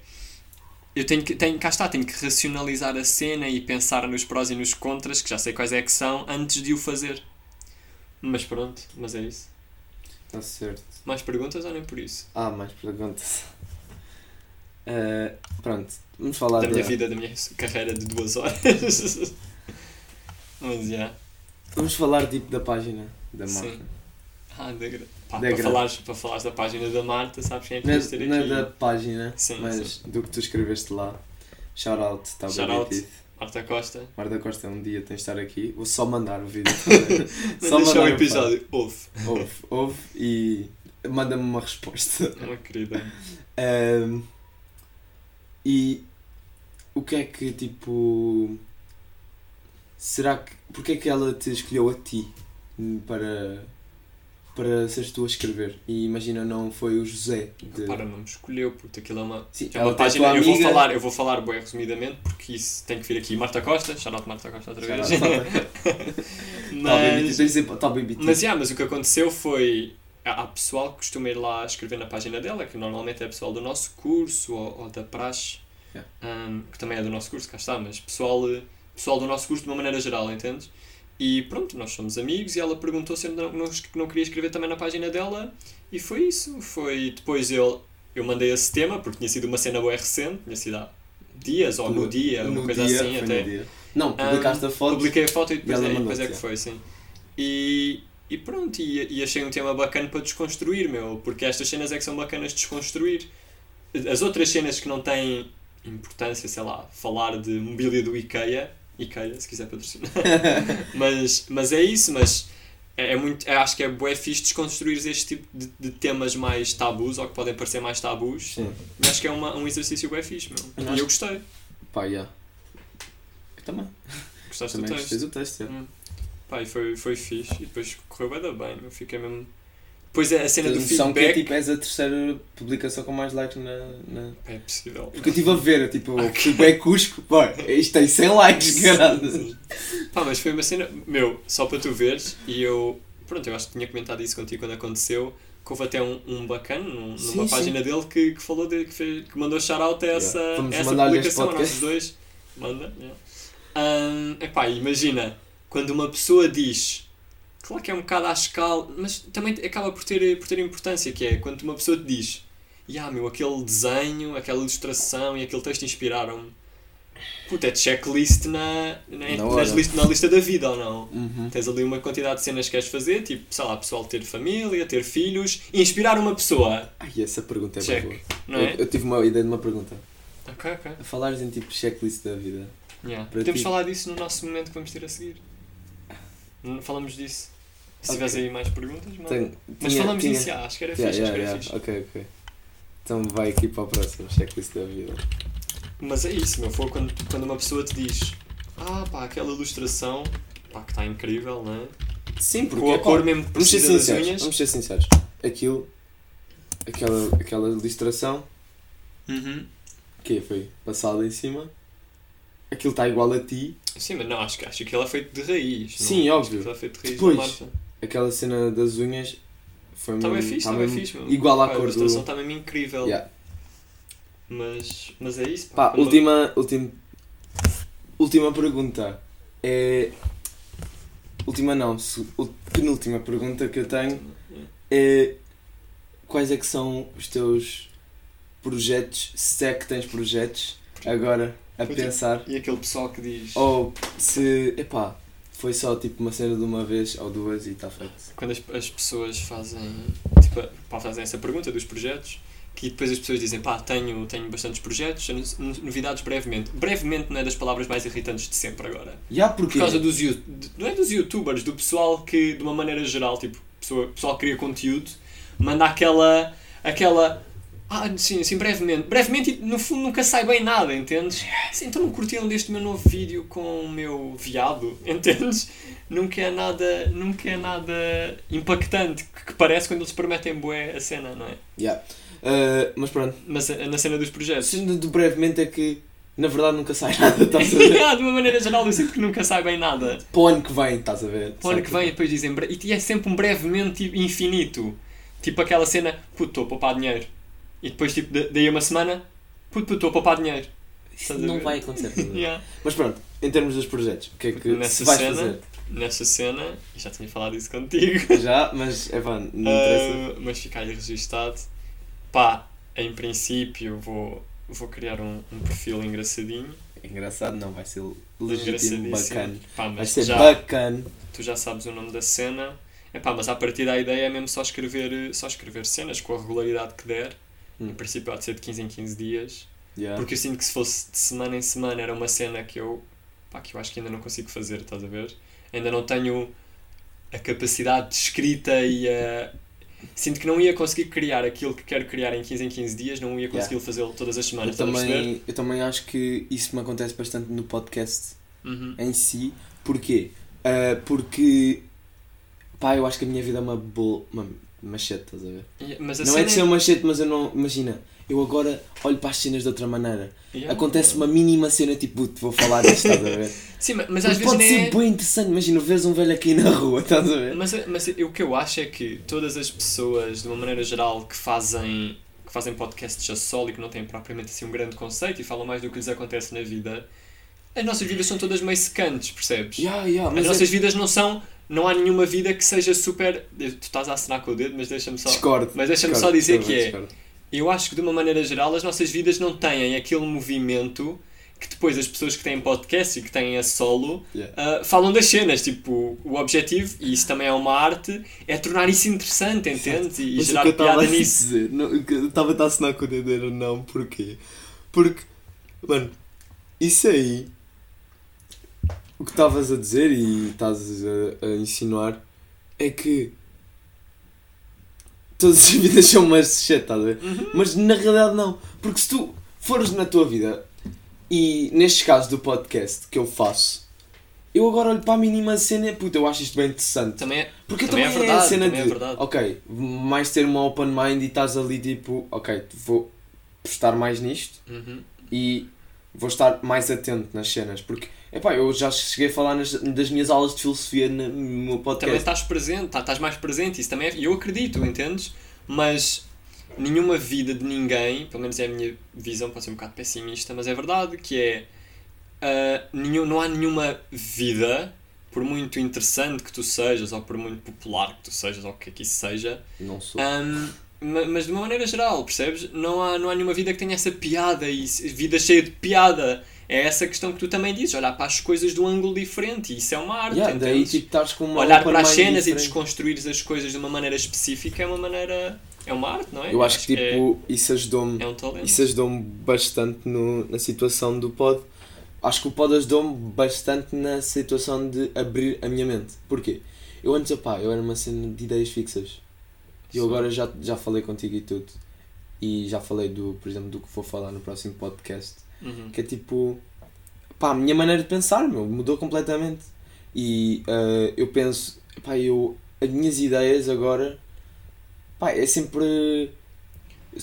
eu tenho que tenho cá está, tenho que racionalizar a cena e pensar nos prós e nos contras, que já sei quais é que são antes de o fazer. Mas pronto, mas é isso. Está certo. Mais perguntas ou nem por isso? Ah, mais perguntas. Uh, Pronto, vamos falar da minha da- vida, da minha carreira de duas horas. Mas já. Vamos falar tipo da página da Sim. marca. Ah, da. Pá, Da para, falares, para falares da página da Marta, sabes quem é que Não é, queres ter não é aqui? da página, Sim, mas do que tu escreveste lá. Shout out, está Shout out. Marta Costa. Marta Costa, um dia tens de estar aqui. Vou só mandar o vídeo. Não deixa o um episódio. Ouve. Ouve, ouve e manda-me uma resposta. Uma querida. Ahm, e o que é que tipo. Será que. Porquê é que ela te escolheu a ti hum, para. para seres tu a escrever? E imagina, não foi o José. De... Para, não me escolheu, porque aquilo é uma. Sim, É uma página, eu vou falar, eu vou falar bem resumidamente, porque isso tem que vir aqui. Marta Costa, out Marta Costa outra vez. Tá mas, mas, yeah, mas o que aconteceu foi. Há pessoal que costuma ir lá escrever na página dela, que normalmente é pessoal do nosso curso ou, ou da praxe, Yeah. um, que também é do nosso curso, cá está, mas pessoal, eh, pessoal do nosso curso de uma maneira geral, entendes? E pronto, nós somos amigos e ela perguntou se eu não, não, não queria escrever também na página dela e foi isso. Foi depois eu, eu mandei esse tema, porque tinha sido uma cena boa recente, tinha sido há dias ou no, dia, uma no coisa dia, assim até. no. Não, publicaste Um, a foto. Publiquei a foto e depois, é, e mandou-te, depois é que é. foi, sim. E, e pronto, e, e achei um tema bacana para desconstruir, meu, porque estas cenas é que são bacanas de desconstruir. As outras cenas que não têm importância, sei lá, falar de mobília do IKEA, IKEA, se quiser patrocinar, mas, mas é isso, mas é, é muito, é, acho que é bué fixe desconstruir este tipo de, de temas mais tabus, ou que podem parecer mais tabus, Sim. mas acho que é uma, um exercício bué fixe, meu. Eu E eu gostei, Pá, yeah. Eu também. gostaste Também do texto. gostei do texto. yeah. Hum. Pá, e foi, foi fixe. E depois correu bem da bem. Eu fiquei mesmo. Depois é a cena do noção que é feedback. tipo, és a terceira publicação com mais likes na. na... É possível. Porque eu estive a ver, tipo, o bem cusco, pá, isto tem 100 likes, caralho. Pá, mas foi uma cena. Meu, só para tu veres. E eu. Pronto, eu acho que tinha comentado isso contigo quando aconteceu. Que houve até um, um bacana num- Sim, numa sim. página dele que, que falou de, que, fez, que mandou shout-out a essa, Yeah. Essa publicação a nossos dois. Manda. Yeah. Hum, epá, imagina quando uma pessoa diz. Claro que é um bocado à escala, mas também acaba por ter, por ter importância, que é quando uma pessoa te diz Ya, meu, aquele desenho, aquela ilustração e aquele texto inspiraram-me. Puta, é checklist na, na, Na nas list- na lista da vida, ou não? Uhum. Tens ali uma quantidade de cenas que queres fazer, tipo, sei lá, pessoal ter família, ter filhos, e inspirar uma pessoa, Ai, essa pergunta é Check. boa. não é? Eu, eu tive uma ideia de uma pergunta. Ok, ok. A falares em tipo checklist da vida. Yeah. Podemos ti. falar disso no nosso momento que vamos ter a seguir. Falamos disso. Se Ok. tiveres aí mais perguntas, manda. Tenho- Mas tinha- falamos tinha- disso, acho que era Yeah, fixe, acho yeah, que era yeah. fixe. Ok, ok. Então vai aqui para o próximo checklist da vida. Mas é isso, meu, foi quando, quando uma pessoa te diz Ah, pá, aquela ilustração, pá, que está incrível, não é? Sim, porque Com a cor mesmo Vamos ser das sinceros, unhas. vamos ser sinceros. Aquilo, aquela, aquela ilustração, Uhum. que foi passada em cima, aquilo está igual a ti. Sim, mas não, acho que, acho que ela é feito de raiz. Sim, não, óbvio. Que ela é feito de raiz Depois. Aquela cena das unhas foi bem mesmo- fixe, tá bem mesmo fixe, meu. Igual à Pá, cor A ilustração do. está mesmo incrível. Yeah. Mas, mas é isso, Pá, Quando- última, última, última pergunta. É. Última não, penúltima pergunta que eu tenho é. Quais é que são os teus projetos, se é que tens projetos, agora a Pois é. pensar? E aquele pessoal que diz. Ou se. Epá, foi só tipo uma cena de uma vez ou duas e está feito. Quando as, as pessoas fazem, tipo, pá, fazem essa pergunta dos projetos, que depois as pessoas dizem, pá, tenho, tenho bastantes projetos, no- novidades brevemente. Brevemente não é das palavras mais irritantes de sempre agora. Já Por porque. causa dos não é dos youtubers, do pessoal que, de uma maneira geral, tipo, pessoa, pessoal que cria conteúdo, manda aquela, aquela, ah, sim, assim, brevemente. Brevemente, e no fundo, nunca sai bem nada, entendes? Sim, então não curtiram deste meu novo vídeo com o meu viado, entendes? Nunca é nada, nunca é nada impactante, que, parece quando eles prometem bué a cena, não é? Yeah. Uh, mas pronto, Mas a- na cena dos projetos. de brevemente é que na verdade nunca sai nada, estás a ver? De uma maneira geral, eu sinto que nunca sai bem nada. Para o ano que vem, estás a ver? Para o ano que vem e depois dizem e é sempre um brevemente infinito. Tipo aquela cena, puto, estou a poupar dinheiro. E depois, tipo, da- daí a uma semana, puto, puto, estou a poupar dinheiro. Isso não vai acontecer. Yeah. Mas pronto, em termos dos projetos, o que é que Nessa se vais cena- fazer? Nessa cena, e já tinha falado isso contigo, Já, mas é pá, não interessa. ah, mas fica aí registado. Pá, em princípio vou, vou criar um, um perfil engraçadinho. Engraçado não, vai ser legítimo, bacana. Pá, Vai ser já, bacana. tu já sabes o nome da cena. Epá, mas a partir da ideia é mesmo só escrever, só escrever cenas com a regularidade que der. Em princípio há de ser de 15 em 15 dias. Yeah. Porque eu sinto que se fosse de semana em semana era uma cena que eu, pá, que eu acho que ainda não consigo fazer, estás a ver? Ainda não tenho a capacidade de escrita e a. Sinto que não ia conseguir criar aquilo que quero criar em 15 em 15 dias, não ia conseguir fazê-lo todas as Eu semanas, perceber? também, eu também acho que isso me acontece bastante no podcast Uhum. em si. Porquê? Ah, porque pá, eu acho que a minha vida é uma boa. Uma machete, estás a ver? Não é cena de ser um machete, mas eu não. Imagina, eu agora olho para as cenas de outra maneira. Yeah. Acontece uma mínima cena tipo, "Puto, vou falar disto, estás a ver? Sim, mas, mas às vezes pode ser é... bem interessante. Imagina, vês um velho aqui na rua, estás a ver? Mas, mas o que eu acho é que todas as pessoas, de uma maneira geral, que fazem, que fazem podcasts a solo e que não têm propriamente assim um grande conceito e falam mais do que lhes acontece na vida, as nossas vidas são todas meio secantes, percebes? Yeah, yeah, As mas nossas é... vidas não são. Não há nenhuma vida que seja super. Tu estás a assinar com o dedo, mas deixa-me só. Discordo. Mas deixa-me só dizer que é. discordo. Eu acho que de uma maneira geral as nossas vidas não têm aquele movimento que depois as pessoas que têm podcast e que têm a solo Yeah. ah, falam das cenas. Tipo, o objetivo, e isso também é uma arte, é tornar isso interessante, entendes? E, e gerar piada nisso. dizer, não, estava a assinar com o dedo era não, porquê? Porque, mano, isso aí, o que estavas a dizer e estás a, a insinuar é que todas as vidas são uma shit, estás a ver? Uhum. Mas na realidade não, porque se tu fores na tua vida e nestes casos do podcast que eu faço, eu agora olho para a mínima cena puta, eu acho isto bem interessante. Também é, Porque também também, é verdade. é a cena também de, é verdade. ok, mais ter uma open mind e estás ali tipo, ok, vou prestar mais nisto Uhum. e vou estar mais atento nas cenas, porque, epá, eu já cheguei a falar nas, das minhas aulas de filosofia no meu Também podcast. estás presente, tá- estás mais presente, isso também é, eu acredito, entendes? Mas nenhuma vida de ninguém, pelo menos é a minha visão, pode ser um bocado pessimista, mas é verdade, que é ah, nenhum, não há nenhuma vida, por muito interessante que tu sejas, ou por muito popular que tu sejas, ou o que é que isso seja, Não sou. Ma- mas de uma maneira geral, percebes? Não há, não há nenhuma vida que tenha essa piada e vida cheia de piada. É essa questão que tu também dizes, olhar para as coisas de um ângulo diferente, e isso é uma arte, yeah, daí tipo Olhar para as cenas e diferente. desconstruir as coisas de uma maneira específica é uma maneira. É uma arte, não é? Eu acho que tipo, isso ajudou-me é, é um talento. Isso ajudou-me bastante no, na situação do pod. Acho que o pod ajudou-me bastante na situação de abrir a minha mente. Porquê? Eu antes, opá, eu era uma cena de ideias fixas. E eu agora já, já falei contigo e tudo. E já falei, do, por exemplo, do que vou falar no próximo podcast. Uhum. Que é tipo... Pá, a minha maneira de pensar, meu, mudou completamente. E eh, eu penso... Pá, eu... As minhas ideias agora... Pá, é sempre...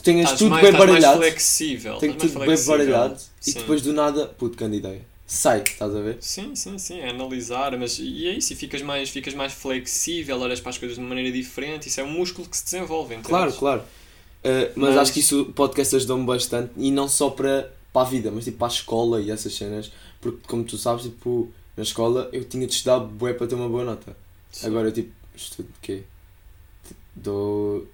Tenho Estás tudo mais, bem estás mais baralhado. flexível. Tenho tudo mais bem flexível. baralhado e Sim. depois do nada, puto, grande ideia. Sai, estás a ver? Sim, sim, sim, é analisar, mas e é isso, e ficas mais, ficas mais flexível, olhas para as coisas de uma maneira diferente, isso é um músculo que se desenvolve, entendes? Claro, claro. Uh, mas, Mas- acho que isso o podcast ajudou-me bastante e não só para, para a vida, mas tipo para a escola e essas cenas. Porque, como tu sabes, tipo, na escola eu tinha de estudar bué para ter uma boa nota. Sim. Agora eu tipo, estudo o quê? Dou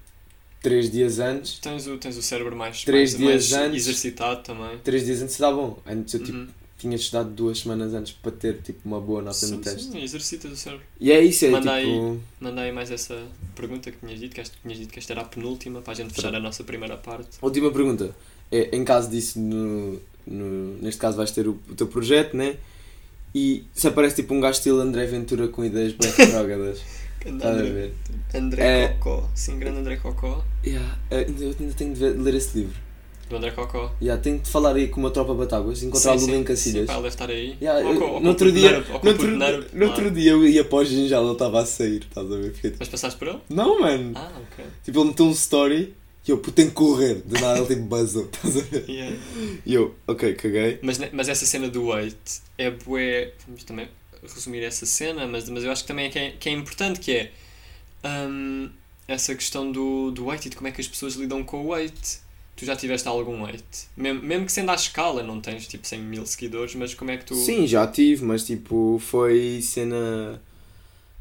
3 dias antes, Tens o, tens o cérebro mais, Três mais, dias mais antes. exercitado também. 3 dias antes dá bom. Antes eu tipo, Uhum. tinha de estudar duas semanas antes para ter tipo uma boa nota Sim, no teste. sim, exercitas o cérebro. E é isso, é Manda tipo. Manda aí mais essa pergunta que tinhas dito, que esta, tinhas dito que esta era a penúltima, para a gente fechar a nossa primeira parte. Última pergunta. É, em caso disso, no, no- neste caso vais ter o, o teu projeto, né? E se aparece tipo um gajo estilo André Ventura com ideias bem retrógradas. André? André É. Cocó. Sim, grande André Cocó. Yeah, ainda- eu ainda tenho de ver- ler esse livro. Do André Cocó. Yeah, tenho de falar aí com uma tropa batáguas, encontrá-lo sim, bem em sim, Cacilhas. Sim, pá, deve estar aí. Yeah, Ou ou no outro o dia, no o outro, no outro dia eu ia para o Ginjal, ele estava a sair, estás a ver? Tipo, Mas passaste por ele? não, mano. Ah, ok. Tipo, ele meteu um story e eu, puto, tenho que correr. De nada ele tipo basou, estás a ver? Yeah. E eu, ok, caguei. Mas, mas essa cena do weight é bué. Vamos também resumir essa cena, mas, mas eu acho que também é que, é que é importante que é hum, essa questão do, do weight e de como é que as pessoas lidam com o weight. Tu já tiveste algum weight? Mesmo, mesmo que sendo à escala, não tens tipo 100 mil seguidores, mas como é que tu. Sim, já tive, mas tipo, foi cena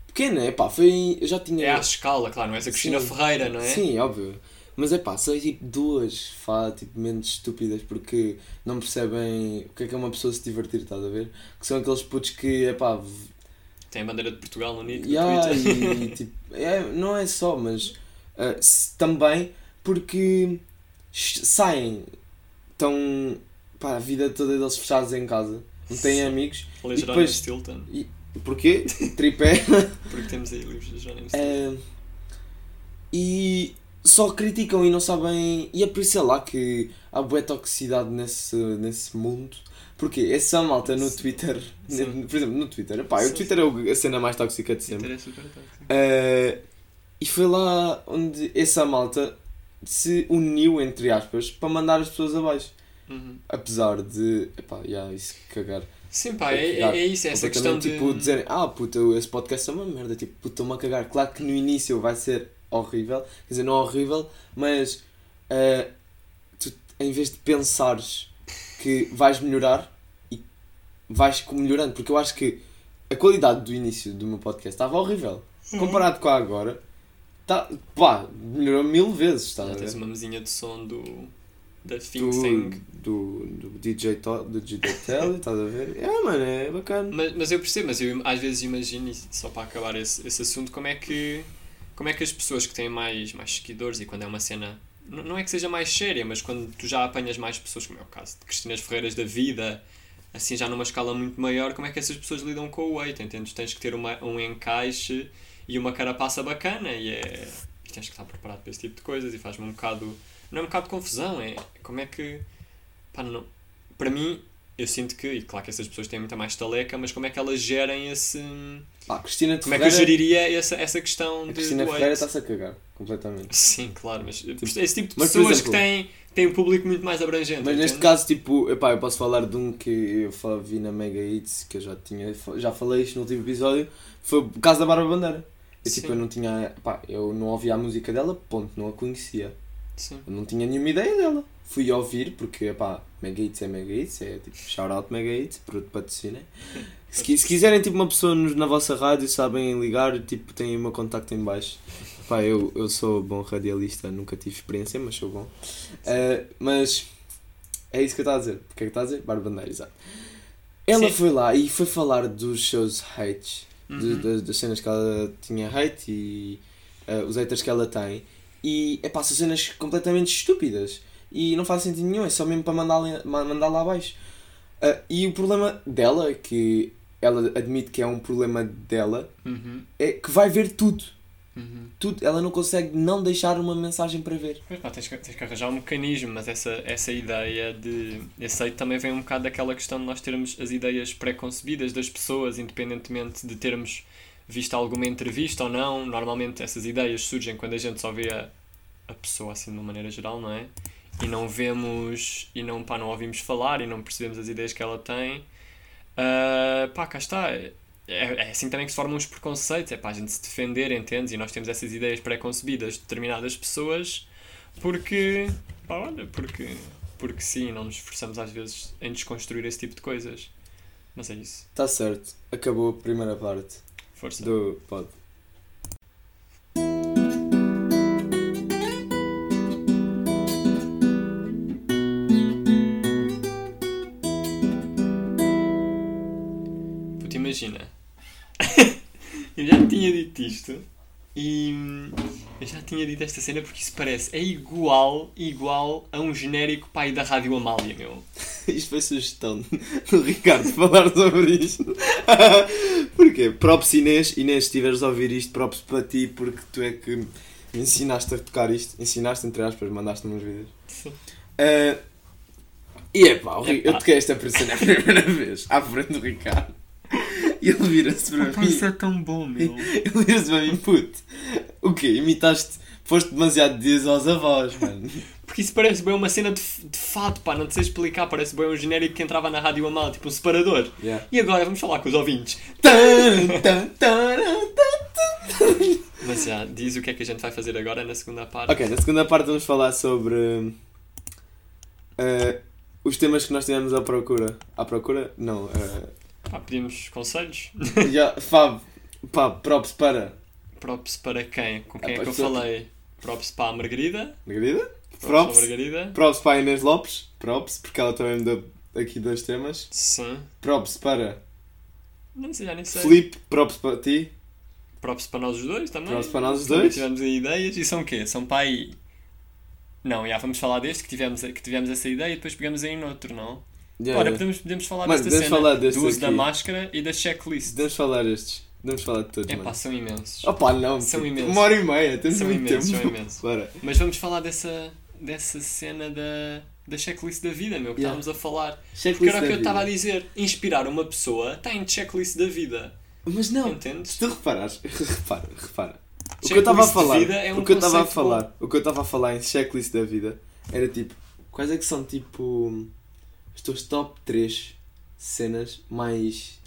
pequena, epá, foi. Eu já tinha. É à escala, claro, não és a Cristina Sim. Ferreira, não é? Sim, óbvio. Mas é pá, são tipo duas fá, tipo, mentes estúpidas porque não percebem o que é que é uma pessoa se divertir, estás a ver? Que são aqueles putos que, é pá, Tem a bandeira de Portugal no nick Yeah, Twitter. e, tipo, é, não é só, mas ah, se- também porque saem, estão pá, a vida toda deles fechados em casa, não têm Sim. amigos. E Jerónimo Stilton. Porquê? Tripé. Porque temos aí livros de Jerónimo Stilton. Ah, e só criticam e não sabem. E é por isso é lá que há boa toxicidade nesse, nesse mundo. Porque essa malta no. Twitter, Sim. por exemplo, no Twitter, pá, o Twitter é a cena mais tóxica de sempre. Twitter é super tóxico. Uh, e foi lá onde essa malta se uniu, entre aspas, para mandar as pessoas abaixo. Uhum. Apesar de. Epá, yeah, isso cagar. Sim, pá, é, é, é isso, é essa questão Completamente, de... Tipo, dizerem, ah, puta, esse podcast é uma merda. Tipo, puta, estou-me a cagar. Claro que no início vai ser horrível. Quer dizer, não horrível, mas. uh, tu, em vez de pensares que vais melhorar e vais melhorando, porque eu acho que a qualidade do início do meu podcast estava horrível. Uhum. Comparado com a agora, tá, pá, melhorou mil vezes, está a Já tens uma mesinha de som do... Da Do, Think Thing. do, do DJ, to, do DJ Telly, estás a ver? É, mano, é bacana. Mas, mas eu percebo, mas eu às vezes imagino, e só para acabar esse, esse assunto, como é que como é que as pessoas que têm mais, mais seguidores e quando é uma cena, não é que seja mais séria, mas quando tu já apanhas mais pessoas, como é o caso de Cristinas Ferreiras da vida, assim já numa escala muito maior, como é que essas pessoas lidam com o weight, entendes? Tens que ter uma, um encaixe e uma carapaça bacana e é. tens que estar preparado para esse tipo de coisas e faz-me um bocado. Não é um bocado de confusão, é como é que. Pá, não, para mim, eu sinto que, e claro que essas pessoas têm muita mais taleca, mas como é que elas gerem esse. Pá, Cristina Como é que eu Ferreira, geriria essa, essa questão a de. Cristina Ferreira está-se a cagar, completamente. Sim, claro, mas esse tipo de Mas, pessoas exemplo- que têm, têm um público muito mais abrangente. Mas neste caso, tipo, epá, eu posso falar de um que eu vi na Mega Hits, que eu já tinha, já falei isto no último episódio, foi o caso da Bárbara Bandeira. Eu, tipo, eu não tinha, pá, eu não ouvia a música dela, ponto, não a conhecia. Sim. Eu não tinha nenhuma ideia dela. Fui ouvir, porque, pá, Mega Hits é Mega Hits, é tipo, shout out Mega Hits, produto patrocínio. Se, se quiserem, tipo, uma pessoa nos- na vossa rádio, sabem ligar, tipo, têm o meu contacto em baixo. Pá, eu, eu sou bom radialista, nunca tive experiência, mas sou bom. Ah, mas é isso que eu estava a dizer. O que é que está a dizer? Bárbara Bandeira, exato. Ela Sim. foi lá e foi falar dos seus hates, de- Uhum. das, das cenas que ela tinha hate e ah, os haters que ela tem. E é pá, são cenas completamente estúpidas e não faz sentido nenhum, é só mesmo para mandar, mandar lá abaixo. Ah, e o problema dela, que ela admite que é um problema dela, Uhum. é que vai ver tudo. Uhum. tudo. Ela não consegue não deixar uma mensagem para ver. Pois pá, tens que, tens que arranjar um mecanismo, mas essa, essa ideia de. Esse aí também vem um bocado daquela questão de nós termos as ideias pré-concebidas das pessoas, independentemente de termos visto alguma entrevista ou não. Normalmente essas ideias surgem quando a gente só vê a, a pessoa assim de uma maneira geral, não é? E não vemos, e não, pá, não ouvimos falar e não percebemos as ideias que ela tem. Ah, pá, cá está. É, é assim também que se formam os preconceitos, é para a gente se defender, entendes? E nós temos essas ideias pré-concebidas de determinadas pessoas porque, pá, olha, porque, porque sim, não nos esforçamos às vezes em desconstruir esse tipo de coisas. Mas é isso, Está certo. Acabou a primeira parte força. do pod. Isto e hum, eu já tinha dito esta cena porque isso parece, é igual, igual a um genérico pai da Rádio Amália, meu. Isto foi sugestão do Ricardo falar sobre isto. Porquê? Props Inês. Inês, se estiveres a ouvir isto, props para ti porque tu é que me ensinaste a tocar isto. Ensinaste, entre aspas, mandaste-me uns vídeos. Ah, e é pá, eu toquei esta personagem a primeira vez à frente do Ricardo. E ele vira-se para Pá, mim. isso é tão bom, meu. Ele vira-se para mim, puto. O quê? Imitaste. Foste demasiado dias aos avós, mano. Porque isso parece bem uma cena de, de fato, pá, não te sei explicar, parece bem um genérico que entrava na Rádio Amália, tipo um separador. Yeah. E agora vamos falar com os ouvintes. Tan, tan, taran, tan. Mas já, diz o que é que a gente vai fazer agora na segunda parte. Ok, na segunda parte vamos falar sobre eh, os temas que nós tivemos à procura. À procura? Não. eh, Pá, pedimos conselhos. já, Fab, pá, props para. Props para quem? Com quem Ah, é que eu falei? Props para a Margarida. Margarida? Props para a Props. Margarida. Props para a Inês Lopes. Props, porque ela também me deu aqui dois temas. Sim. Props para Não sei, já nem sei. Felipe. Props para ti. Props para nós os dois também. Props para nós os dois. Tivemos aí ideias. E são o quê? São para aí. Não, já vamos falar deste que tivemos, que tivemos essa ideia e depois pegamos aí noutro, não? Yeah, Ora, yeah. podemos, podemos falar Mas desta cena falar do uso da aqui. máscara e da checklist. Podemos falar estes. Podemos falar de todos, É mano. pá, são imensos. Opa, não. São puto, imensos. Uma hora e meia. Temos São muito imensos, tempo. são imensos. Bora. Mas vamos falar dessa, dessa cena da, da checklist da vida, meu, que Yeah. estávamos a falar. Porque Checklist era o que da eu estava a dizer. Inspirar uma pessoa está em checklist da vida. Mas não. Entendes? Se tu reparares, repara, repara. O que eu estava a falar, é um o que eu estava a falar, o que eu estava a falar em checklist da vida era tipo, quais é que são tipo tuas top 3 cenas mais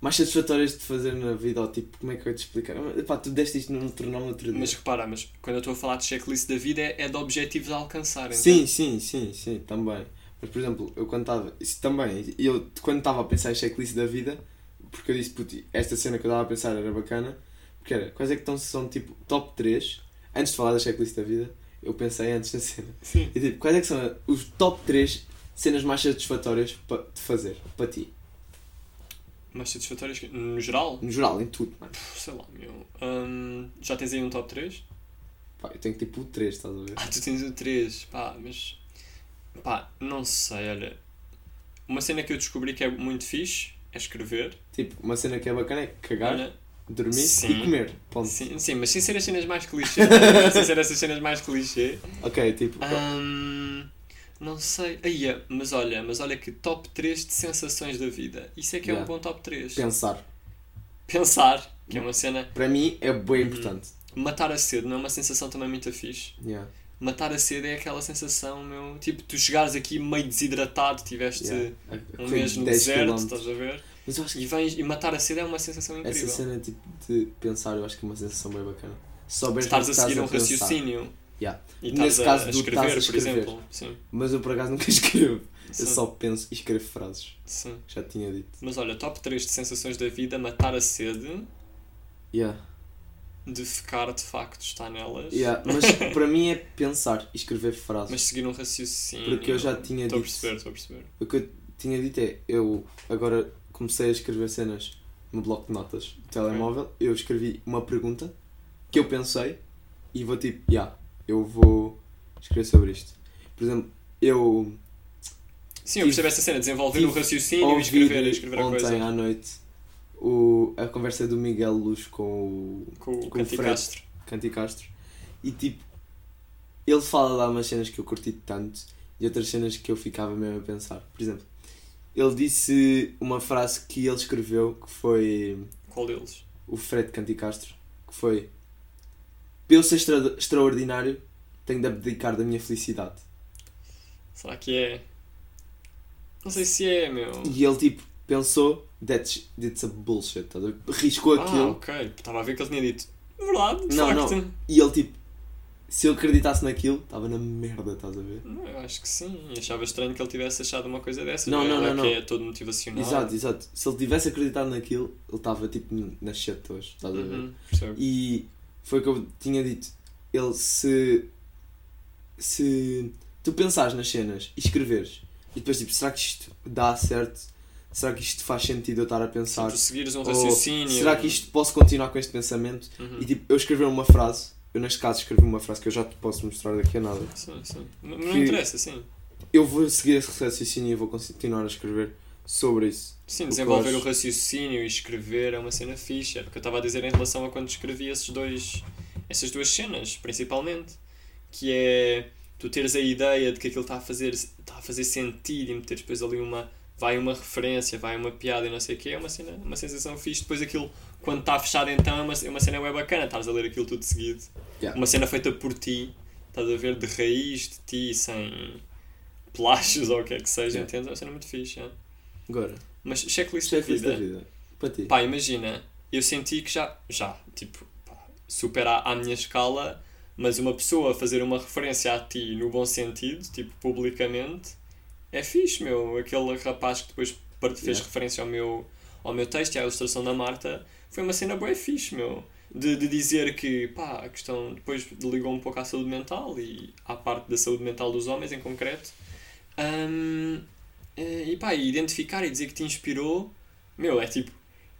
mais satisfatórias de fazer na vida, ou tipo, como é que eu ia te explicar? Epá, tu deste isto num no outro dia. Mas repara, mas quando eu estou a falar de checklist da vida é, é de objetivos a alcançar. Sim, entende? sim, sim, sim, também. Mas por exemplo, eu quando estava. Isso também, eu quando estava a pensar em checklist da vida, porque eu disse, puto, esta cena que eu estava a pensar era bacana, porque era, quais é que estão, são tipo top 3, antes de falar da checklist da vida, eu pensei antes na cena. Sim. E tipo, quais é que são os top 3 cenas mais satisfatórias pa- de fazer, para ti? Mas satisfatórias que- no geral? No geral, em tudo, mano. Sei lá, meu. Hum, já tens aí um top 3? Pá, eu tenho tipo 3, estás a ver? Ah, tu tens o 3. Pá, mas. Pá, não sei, olha. Uma cena que eu descobri que é muito fixe é escrever. Tipo, uma cena que é bacana é cagar, Olha, dormir Sim. e comer. Ponto. sim, sim, mas sem ser as cenas mais clichê. tá? sem ser essas cenas mais clichê. Ok, tipo, Hum, não sei. Aí, é, mas olha, mas olha que top 3 de sensações da vida. Isso é que é Yeah. um bom top 3. pensar. Pensar, que é uma cena. Para mim é bem Uhum. importante. Matar a sede não é uma sensação também muito fixe. Yeah. Matar a sede é aquela sensação, meu. Tipo, tu chegares aqui meio desidratado, tiveste Yeah. um mês no 10 deserto, estás a ver? Mas eu acho que E, vens, e matar a sede é uma sensação essa incrível. cena tipo, de pensar, eu acho que é uma sensação bem bacana. Se souberes Estás no a seguir um raciocínio Yeah. e Nesse a, caso a escrever, estás a por escrever. exemplo. Sim, Mas eu por acaso nunca escrevo. Eu sim, só penso e escrevo frases. sim. Já tinha dito. Mas olha, top 3 de sensações da vida, matar a sede, Yeah. de ficar de facto está nelas. Yeah. Mas para mim é pensar e escrever frases. Mas seguir um raciocínio. Porque eu já tinha Estou a dito- perceber, estou a perceber. O que eu tinha dito é, eu agora comecei a escrever cenas no bloco de notas do telemóvel. Eu escrevi uma pergunta que eu pensei e vou tipo, já, yeah, eu vou escrever sobre isto. Por exemplo, eu Sim, eu percebo essa cena, desenvolver o raciocínio e escrever, escrever a ontem coisa. à noite o, a conversa do Miguel Luz com o Com o com o Canti Fred. Castro. Canti Castro e tipo, ele fala lá umas cenas que eu curti tanto e outras cenas que eu ficava mesmo a pensar. Por exemplo, ele disse uma frase que ele escreveu que foi Qual deles? o Fred Canti Castro, que foi para eu ser extra- extraordinário tenho de abdicar da minha felicidade. Será que é? Não sei se é, meu. E ele tipo pensou that's, that's a bullshit, riscou Ah, aquilo ok. Estava a ver que ele tinha dito. Verdade, de Não, facto. não. e ele tipo se eu acreditasse naquilo, estava na merda, estás a ver? Não, eu acho que sim. Achava estranho que ele tivesse achado uma coisa dessas. Não, é? não, Ele não, que não. é todo motivacional. Exato, exato. Se ele tivesse acreditado naquilo, ele estava tipo nas shit hoje, estás a ver? Uhum. E foi o que eu tinha dito. Ele se. Se tu pensares nas cenas e escreveres e depois tipo, será que isto dá certo? Será que isto faz sentido eu estar a Se pensar? tu seguires um Ou raciocínio. será que isto posso continuar com este pensamento? Uhum. E tipo, eu escrever uma frase, eu neste caso escrevi uma frase que eu já te posso mostrar daqui a nada. Sim, sim. Não, não interessa, sim. Eu vou seguir esse raciocínio e vou continuar a escrever sobre isso. Sim, desenvolver o raciocínio e escrever é uma cena fixe. Era o que eu estava a dizer em relação a quando escrevi esses dois, essas duas cenas, principalmente. Que é tu teres a ideia de que aquilo está a fazer, está a fazer sentido e meteres depois ali uma. Vai uma referência, vai uma piada e não sei o que, é uma, cena, uma sensação fixe. Depois aquilo, quando está fechado, então é uma, é uma cena bem bacana. Estás a ler aquilo tudo seguido. Yeah. Uma cena feita por ti, estás a ver, de raiz de ti, sem plágios ou o que é que seja, Yeah. entendes? É uma cena muito fixe. é. Agora, Mas checklist, checklist da da vida. vida. Para ti. Pá, imagina, eu senti que já, já, tipo, pá, super à, minha escala, mas uma pessoa fazer uma referência a ti no bom sentido, tipo, publicamente, é fixe, meu. Aquele rapaz que depois fez Yeah. referência ao meu, ao meu texto e à ilustração da Marta, foi uma cena boa fixe, meu. de, de dizer que pá, a questão depois ligou um pouco à saúde mental e à parte da saúde mental dos homens em concreto. Hum, eh, e pá, e identificar e dizer que te inspirou, meu, é tipo,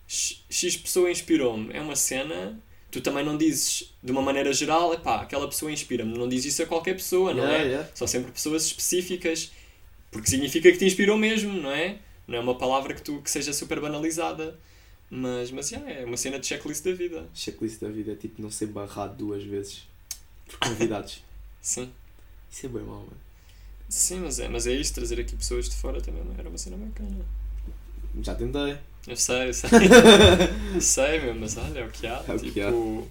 X X pessoa inspirou-me, é uma cena. Tu também não dizes de uma maneira geral, epá, aquela pessoa inspira-me. Não dizes isso a qualquer pessoa, não Yeah, é? yeah. São sempre pessoas específicas, porque significa que te inspirou mesmo, não é? Não é uma palavra que, tu, que seja super banalizada. Mas, mas yeah, é uma cena de checklist da vida. Checklist da vida é tipo não ser barrado duas vezes por convidados. Sim. Isso é bem mau, mano. Sim, mas é, mas é isto, trazer aqui pessoas de fora também não era uma cena bacana. Já tentei. Eu sei, eu sei. eu sei, meu, mas olha, é o que há. É o que tipo,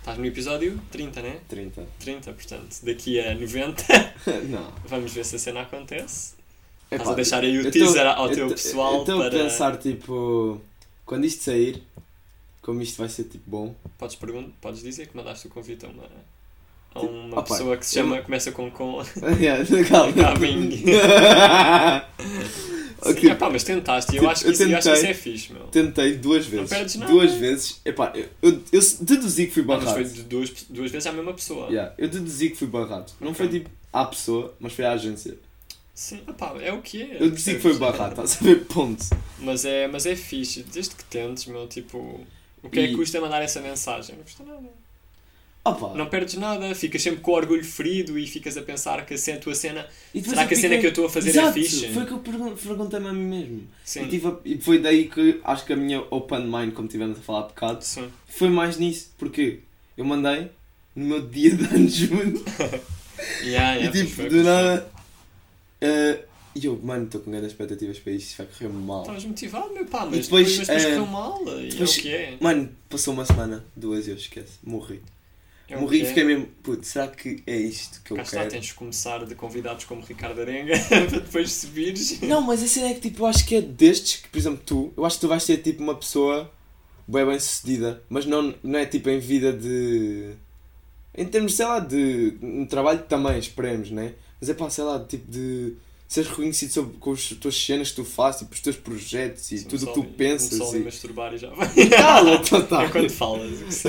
estás no episódio 30, né? 30. 30, portanto, daqui a 90 não. vamos ver se a cena acontece. Estás Epá, a deixar aí o teaser tô- ao eu teu tô- pessoal Eu estou para. pensar, tipo, quando isto sair, como isto vai ser tipo bom. Podes, pergun- podes dizer que mandaste o convite a uma, a uma Opa, pessoa que se eu- chama, começa com com. Yeah, calma. Sim, epá, mas tentaste eu Tipo, acho que eu isso, eu acho que isso tentei. é fixe, meu. Tentei duas vezes. perdes nada. Duas vezes. Epá, eu, eu, eu deduzi que fui Ah, mas barrado. foi de duas, duas vezes à mesma pessoa. Yeah, eu deduzi que fui barrado. Não foi tipo à pessoa, mas foi à agência. Sim, epá, é o que é. Eu deduzi que foi a ver? Ponto. Mas é, mas é fixe, desde que tentes, meu, tipo, o que é que E- custa mandar essa mensagem? Não custa nada. Opa. Não perdes nada, ficas sempre com o orgulho ferido e ficas a pensar que a, cena- a tua cena. Será que a cena que eu estou a fazer Exato, é fixe? Foi o que eu pergun- perguntei-me a mim mesmo. Sim. E, tive e foi daí que acho que a minha open mind, como tivemos a falar há bocado, Sim. foi mais nisso. Porque eu mandei no meu dia de anos junto Yeah, yeah, e tipo, do nada. Eh, E eu, mano, estou com grandes expectativas para isto, isto vai correr mal. Estavas motivado, meu pá, mas depois, depois, depois eh, correu mal. E é o que é. Mano, passou uma semana, duas, eu esquece, morri. É morri e é. fiquei mesmo, putz, será que é isto que eu Cá está, quero? tens de começar de convidados como Ricardo Arenga para depois subires. Não, mas a cena é que tipo, eu acho que é destes que, por exemplo, tu, eu acho que tu vais ser tipo uma pessoa bem bem sucedida, mas não, não é tipo em vida de. Em termos, sei lá, de. No trabalho também, esperemos, né? Mas é pá, sei lá, tipo de. Seres reconhecido sobre, com as tuas cenas que tu fazes, tipo, os teus projetos e tudo o que tu pensas. Só E... masturbar e já vai. Cala, então tá. É quando falas.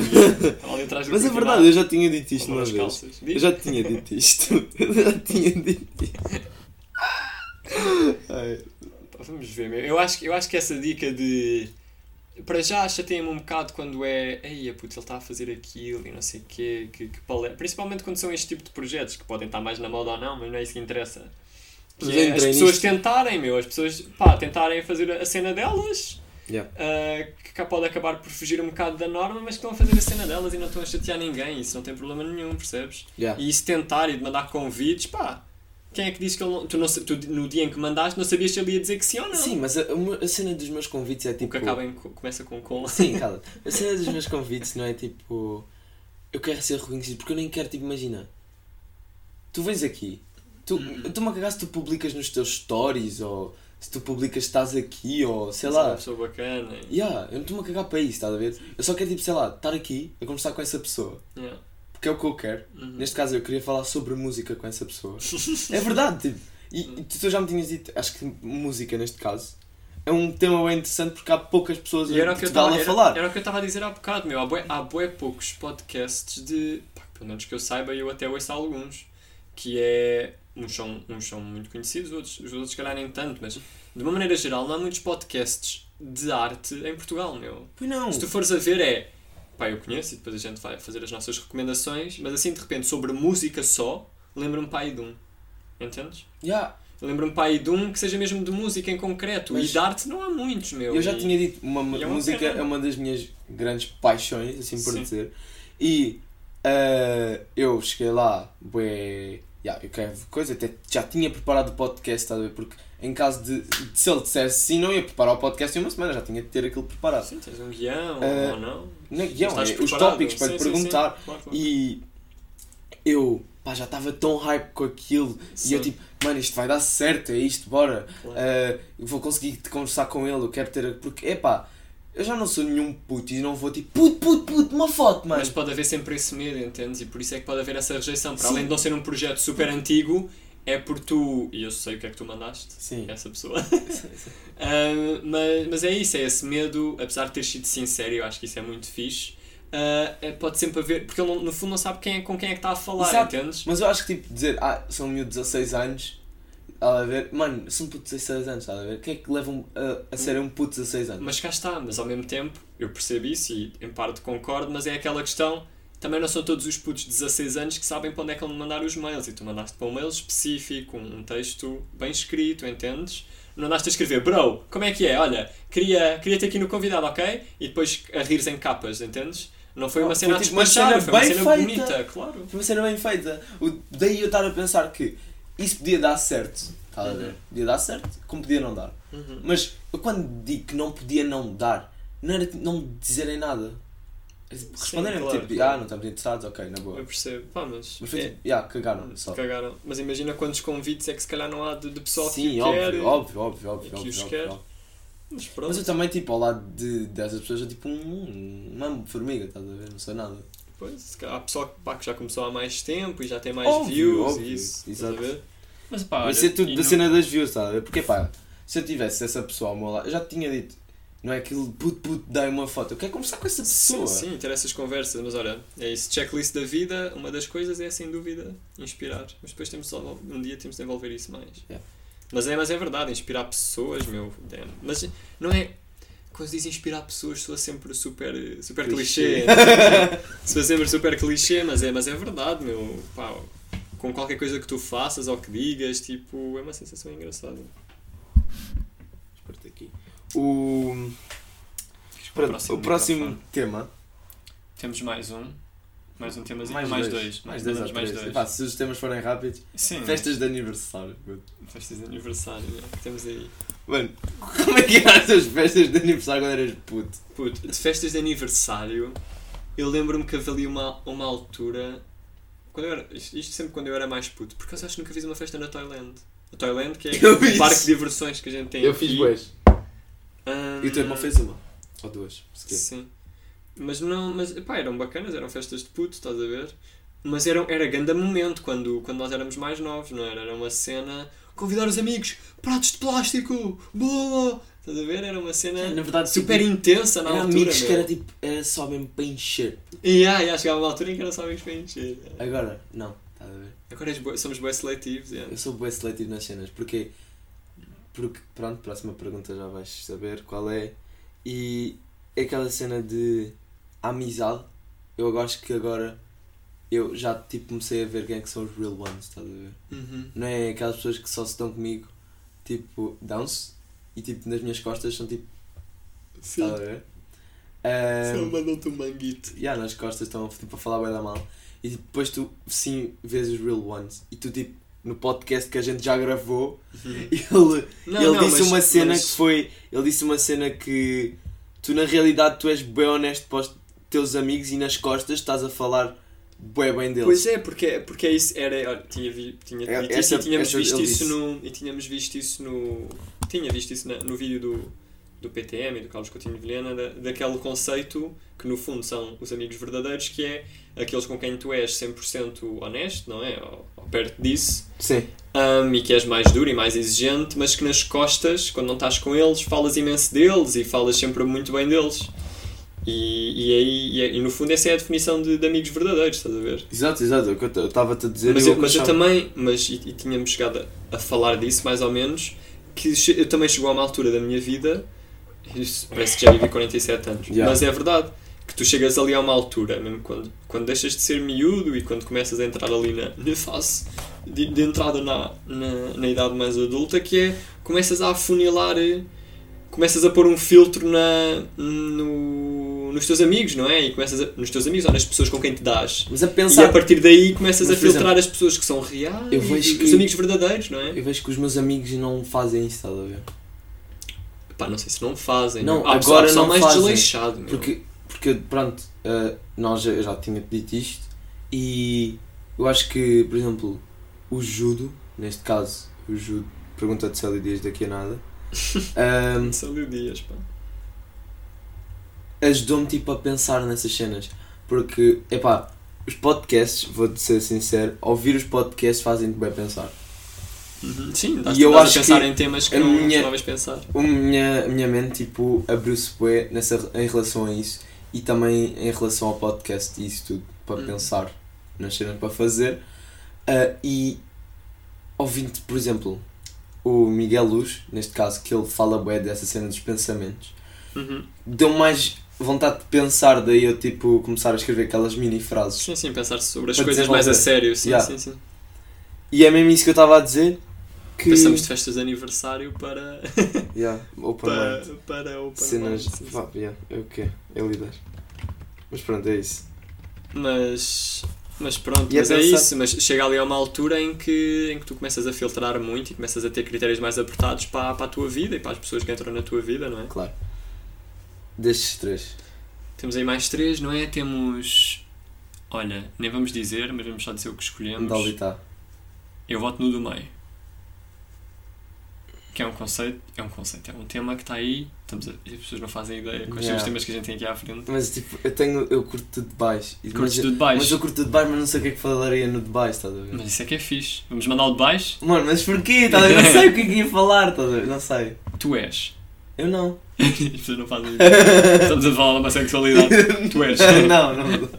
atrás do Mas é verdade, eu já tinha dito isto uma vez. calças. Eu já tinha dito isto. Eu já tinha dito isto. Ai, Vamos ver, meu. Eu acho, eu acho que essa dica de. Para já chateia-me um bocado quando é. Ei, puto, ele está a fazer aquilo e não sei o quê. Que, que pale... Principalmente quando são este tipo de projetos que podem estar mais na moda ou não, mas não é isso que interessa. Que é as pessoas nisto. tentarem, meu. As pessoas pá, tentarem fazer a cena delas. Yeah. ah, que cá pode acabar por fugir um bocado da norma, mas que estão a fazer a cena delas e não estão a chatear ninguém. Isso não tem problema nenhum, percebes? yeah. E isso tentar e de mandar convites, pá. Quem é que disse que ele não, tu, não, tu no dia em que mandaste não sabias se ele ia dizer que sim ou não? Sim, mas a, a cena dos meus convites é O tipo. que acaba em, co- começa com com. Sim, cala. A cena dos meus convites não é tipo. Eu quero ser reconhecido porque eu nem quero, tipo, imagina. Tu vens aqui, tu, Hum. tu me cagas se tu publicas nos teus stories ou se tu publicas estás aqui ou sei Se é uma lá. pessoa bacana. Yeah, eu não estou-me a cagar para isso, estás a ver? Eu só quero, tipo, sei lá, estar aqui a conversar com essa pessoa. Yeah. Porque é o que eu quero. Uhum. Neste caso, eu queria falar sobre música com essa pessoa. é verdade, tipo. E, e tu já me tinhas dito, acho que música neste caso é um tema bem interessante porque há poucas pessoas E era que estava a falar. era, era o que eu estava a dizer há bocado, meu. Há bué, há bué poucos podcasts de. Pá, pelo menos que eu saiba, eu até ouço alguns. Que é. Uns são, uns são muito conhecidos, outros, os outros, se calhar, nem tanto, mas de uma maneira geral, não há muitos podcasts de arte em Portugal, meu. Pois não. Se tu fores a ver, é. Pá, eu conheço e depois a gente vai fazer as nossas recomendações, mas assim de repente sobre música só, lembra-me pá aí de um. Entendes? Yeah. Lembra-me pá aí de um que seja mesmo de música em concreto. Mas- E de arte não há muitos, meu. Eu já E- tinha dito, uma, é música é uma das minhas grandes paixões, assim por Sim. dizer. E eh, eu cheguei lá, bué, yeah, eu quero coisa, até já tinha preparado o podcast, estás a ver? Porque em caso de, de se ele dissesse sim, não ia preparar o podcast em uma semana, já tinha de ter aquilo preparado. Sim, tens um guião Eh, ou não. Não é guião, é os tópicos para Sim, lhe sim, sim. perguntar. Claro, claro. E eu pá, já estava tão hype com aquilo. E eu tipo, mano, isto vai dar certo, é isto, bora. Claro. Uh, vou conseguir te conversar com ele, eu quero ter. Porque, epá, eu já não sou nenhum puto e não vou tipo, puto, puto, puto, uma foto, mano. Mas pode haver sempre esse medo, entendes? E por isso é que pode haver essa rejeição. Para Sim. além de não ser um projeto super antigo, é por tu. E eu sei o que é que tu mandaste. Sim. Essa pessoa. Ah, mas, mas é isso, é esse medo, apesar de ter sido sincero, eu acho que isso é muito fixe. é- pode sempre haver. Porque ele no fundo não sabe quem é, com quem é que está a falar, Exato. entendes? Mas eu acho que tipo dizer, ah, são um miúdo de 16 anos, está a ver? Mano, são um puto de 16 anos, está a ver? Quem é que levam a, a ser um puto de 16 anos? Mas cá está, mas ao mesmo tempo eu percebo isso e em parte concordo, mas é aquela questão. Também não são todos os putos de 16 anos que sabem para onde é que vão mandar os mails. E tu mandaste para um mail específico, um texto bem escrito, entendes? Não andaste a escrever, bro, como é que é? Olha, queria, queria ter aqui no convidado, ok? E depois a rires em capas, entendes? Não foi uma Oh, cena foi tipo uma despachar, cena foi uma cena feita. bonita, claro. Foi uma cena bem feita. O, daí eu estar a pensar que isso podia dar certo, está a ver? Uhum. Podia dar certo, como podia não dar. Uhum. Mas eu quando digo que não podia não dar, não era tipo, não me dizerem nada. Tipo, Sim, Responderem claro, tipo, ah, não estamos interessados, ok, na boa. Eu percebo, pá, mas. Mas foi é- tipo, yeah, cagaram só. Cagaram. Mas imagina quantos convites é que se calhar não há de, de pessoal Sim, que óbvio, quer. óbvio, óbvio, óbvio, que óbvio, os óbvio, quer. óbvio. Mas pronto. Mas eu também, tipo, ao lado de, dessas pessoas, eu tipo um, uma formiga, estás a ver? Não sei nada. Pois, se calhar há pessoal pá, que já começou há mais tempo e já tem mais Óbvio, views óbvio, e isso. exato. Estás a ver? Mas pá, Mas olha, isso é tudo da não- cena das views, estás a ver? Porque pá, se eu tivesse essa pessoa ao meu lado, eu já te tinha dito, não é aquele puto puto, dai uma foto, eu quero conversar com essa pessoa. Sim, sim, ter essas conversas, mas olha, é isso. Checklist da vida, uma das coisas é sem dúvida inspirar. Mas depois temos só, um dia temos de envolver isso mais. Yeah. Mas, é, mas é verdade, inspirar pessoas, meu. damn. Mas não é. Quando diz inspirar pessoas, soa sempre super, super clichê. Clichê. soa sempre super clichê, mas é, mas é verdade, meu. Pá, com qualquer coisa que tu faças ou que digas, tipo, é uma sensação engraçada. Aqui. O, pronto, o próximo tema. Temos mais um. Mais um temazinho. Mais, mais dois. dois. Mais dois, ou mais dois. Pá, se os temas forem rápidos, Sim. festas de aniversário. Festas de aniversário, que temos aí. Mano, como é que eram as tuas festas de aniversário quando eras puto? Puto, de festas de aniversário, eu lembro-me que havia uma, uma altura. Quando eu era, isto, sempre quando eu era mais puto, porque eu acho que nunca fiz uma festa na Thailand. A Thailand, que é o fiz. parque de diversões que a gente tem Eu aqui. fiz boas. Ahm, E o teu irmão fez uma. Ou duas. se. Sim. Mas não, mas pá, eram bacanas, eram festas de puto, estás a ver? Mas era, era grande momento quando, quando nós éramos mais novos, não era? Era uma cena. Convidar os amigos, pratos de plástico, boa! Estás a ver? Era uma cena Na verdade, super intensa na Era altura. amigos que meu. era tipo, era só mesmo para encher. E yeah, yeah, chegava uma altura em que era só amigos para encher. Agora, não, estás a ver? Agora és somos bem seletivos. Yeah. Eu sou bem seletivo nas cenas, porque, porque, pronto, próxima pergunta já vais saber qual é. E é aquela cena de amizade. Eu acho que agora eu já tipo comecei a ver quem é que são os real ones, estás a ver? Uhum. Não é aquelas pessoas que só se dão comigo, tipo, dão-se e tipo nas minhas costas são tipo, Sim. estás a ver? Ahm, Só mandam-te um manguito. yeah, nas costas estão tipo, a falar bem da mal. E tipo, depois tu sim vês os real ones. E tu tipo, no podcast que a gente já gravou, ele, Não, ele não, disse mas- uma cena mas- que foi. Ele disse uma cena que tu na realidade tu és bem honesto para os teus amigos e nas costas estás a falar bem bem deles. Pois é, porque, porque é isso, era, olha, tinha, vi, tinha É, essa- isso e tínhamos visto isso disse. no. E tínhamos visto isso no. Tinha visto isso na- no vídeo do, do PTM e do Carlos Coutinho de Vilhena, da, daquele conceito que no fundo são os amigos verdadeiros, que é aqueles com quem tu és 100% honesto, não é? Ou, ou perto disso. Sim. Um, e que és mais duro e mais exigente, mas que nas costas, quando não estás com eles, falas imenso deles e falas sempre muito bem deles. E, e, aí, e, é- e no fundo essa é a definição de, de amigos verdadeiros, estás a ver? Exato, exato. é eu estava-te a dizer. Mas e eu, mas eu também, mas, e, e tínhamos chegado a, a falar disso mais ou menos, que eu também chegou a uma altura da minha vida, isso parece que já vivi 47 anos, Yeah. mas é verdade, que tu chegas ali a uma altura, mesmo quando, quando deixas de ser miúdo e quando começas a entrar ali na, na fase de, de entrada na, na, na idade mais adulta, que é, começas a afunilar, eh, começas a pôr um filtro na, no, nos teus amigos, não é? E começas a, nos teus amigos ou nas pessoas com quem te dás. Mas a E pensar. a partir daí começas Mas, a filtrar as pessoas que são reais Eu e vejo os que- amigos verdadeiros, não é? Eu vejo que os meus amigos não fazem isso, estás a ver? Pá, não sei se não fazem. Não, pessoal- agora não mais fazem. desleixado, meu. Porque, porque pronto, uh, nós eu já tinha dito isto e eu acho que, por exemplo, o judo, neste caso, o judo, pergunta de Célia Dias daqui a nada, um, Célio Dias, pá. ajudou-me tipo a pensar nessas cenas. Porque, epá, os podcasts, vou-te ser sincero, ouvir os podcasts fazem-te bem pensar. Uhum. Sim, E eu acho a pensar que em temas que a não minha- costumavas pensar. A minha, a minha mente, tipo, abriu-se nessa, em relação a isso E também em relação ao podcast e isso tudo, para Hum. pensar nas cenas para fazer. Ah, e ouvindo, por exemplo, o Miguel Luz, neste caso, que ele fala bué dessa cena dos pensamentos, Uhum. deu mais vontade de pensar, daí eu tipo começar a escrever aquelas mini frases. Sim, sim, pensar sobre as coisas mais a sério. Sim, Yeah. sim, sim. E é mesmo isso que eu estava a dizer. Que... Passamos de festas de aniversário para. Yeah, open para, mind. para open Cenas. Vá, yeah, é o que é, é lidar. Mas pronto, é isso. Mas. Mas pronto, E a mas é pensar- isso. Mas chega ali a uma altura em que, em que tu começas a filtrar muito e começas a ter critérios mais apertados para, para a tua vida e para as pessoas que entram na tua vida, não é? Claro. Destes três. Temos aí mais três, não é? Temos. Olha, nem vamos dizer, mas vamos só dizer o que escolhemos. Onde ali está? Eu voto no do meio. Que é um conceito, é um conceito, é um tema que está aí, estamos a, as pessoas não fazem ideia quais são os temas que a gente tem aqui à frente. Mas tipo, eu tenho. Eu curto tudo de baixo. E- Curtes tudo de baixo. mas eu curto tudo de baixo, mas não sei o que é que falaria no de baixo, estás a ver? Mas isso é que é fixe. Vamos mandar o de baixo? Mano, mas porquê? Estás a ver? Não sei o que é que ia falar, estás a ver? Não sei. Tu és. Eu não. As pessoas não fazem ideia. Estamos a falar de uma sexualidade. Tu és. não, não.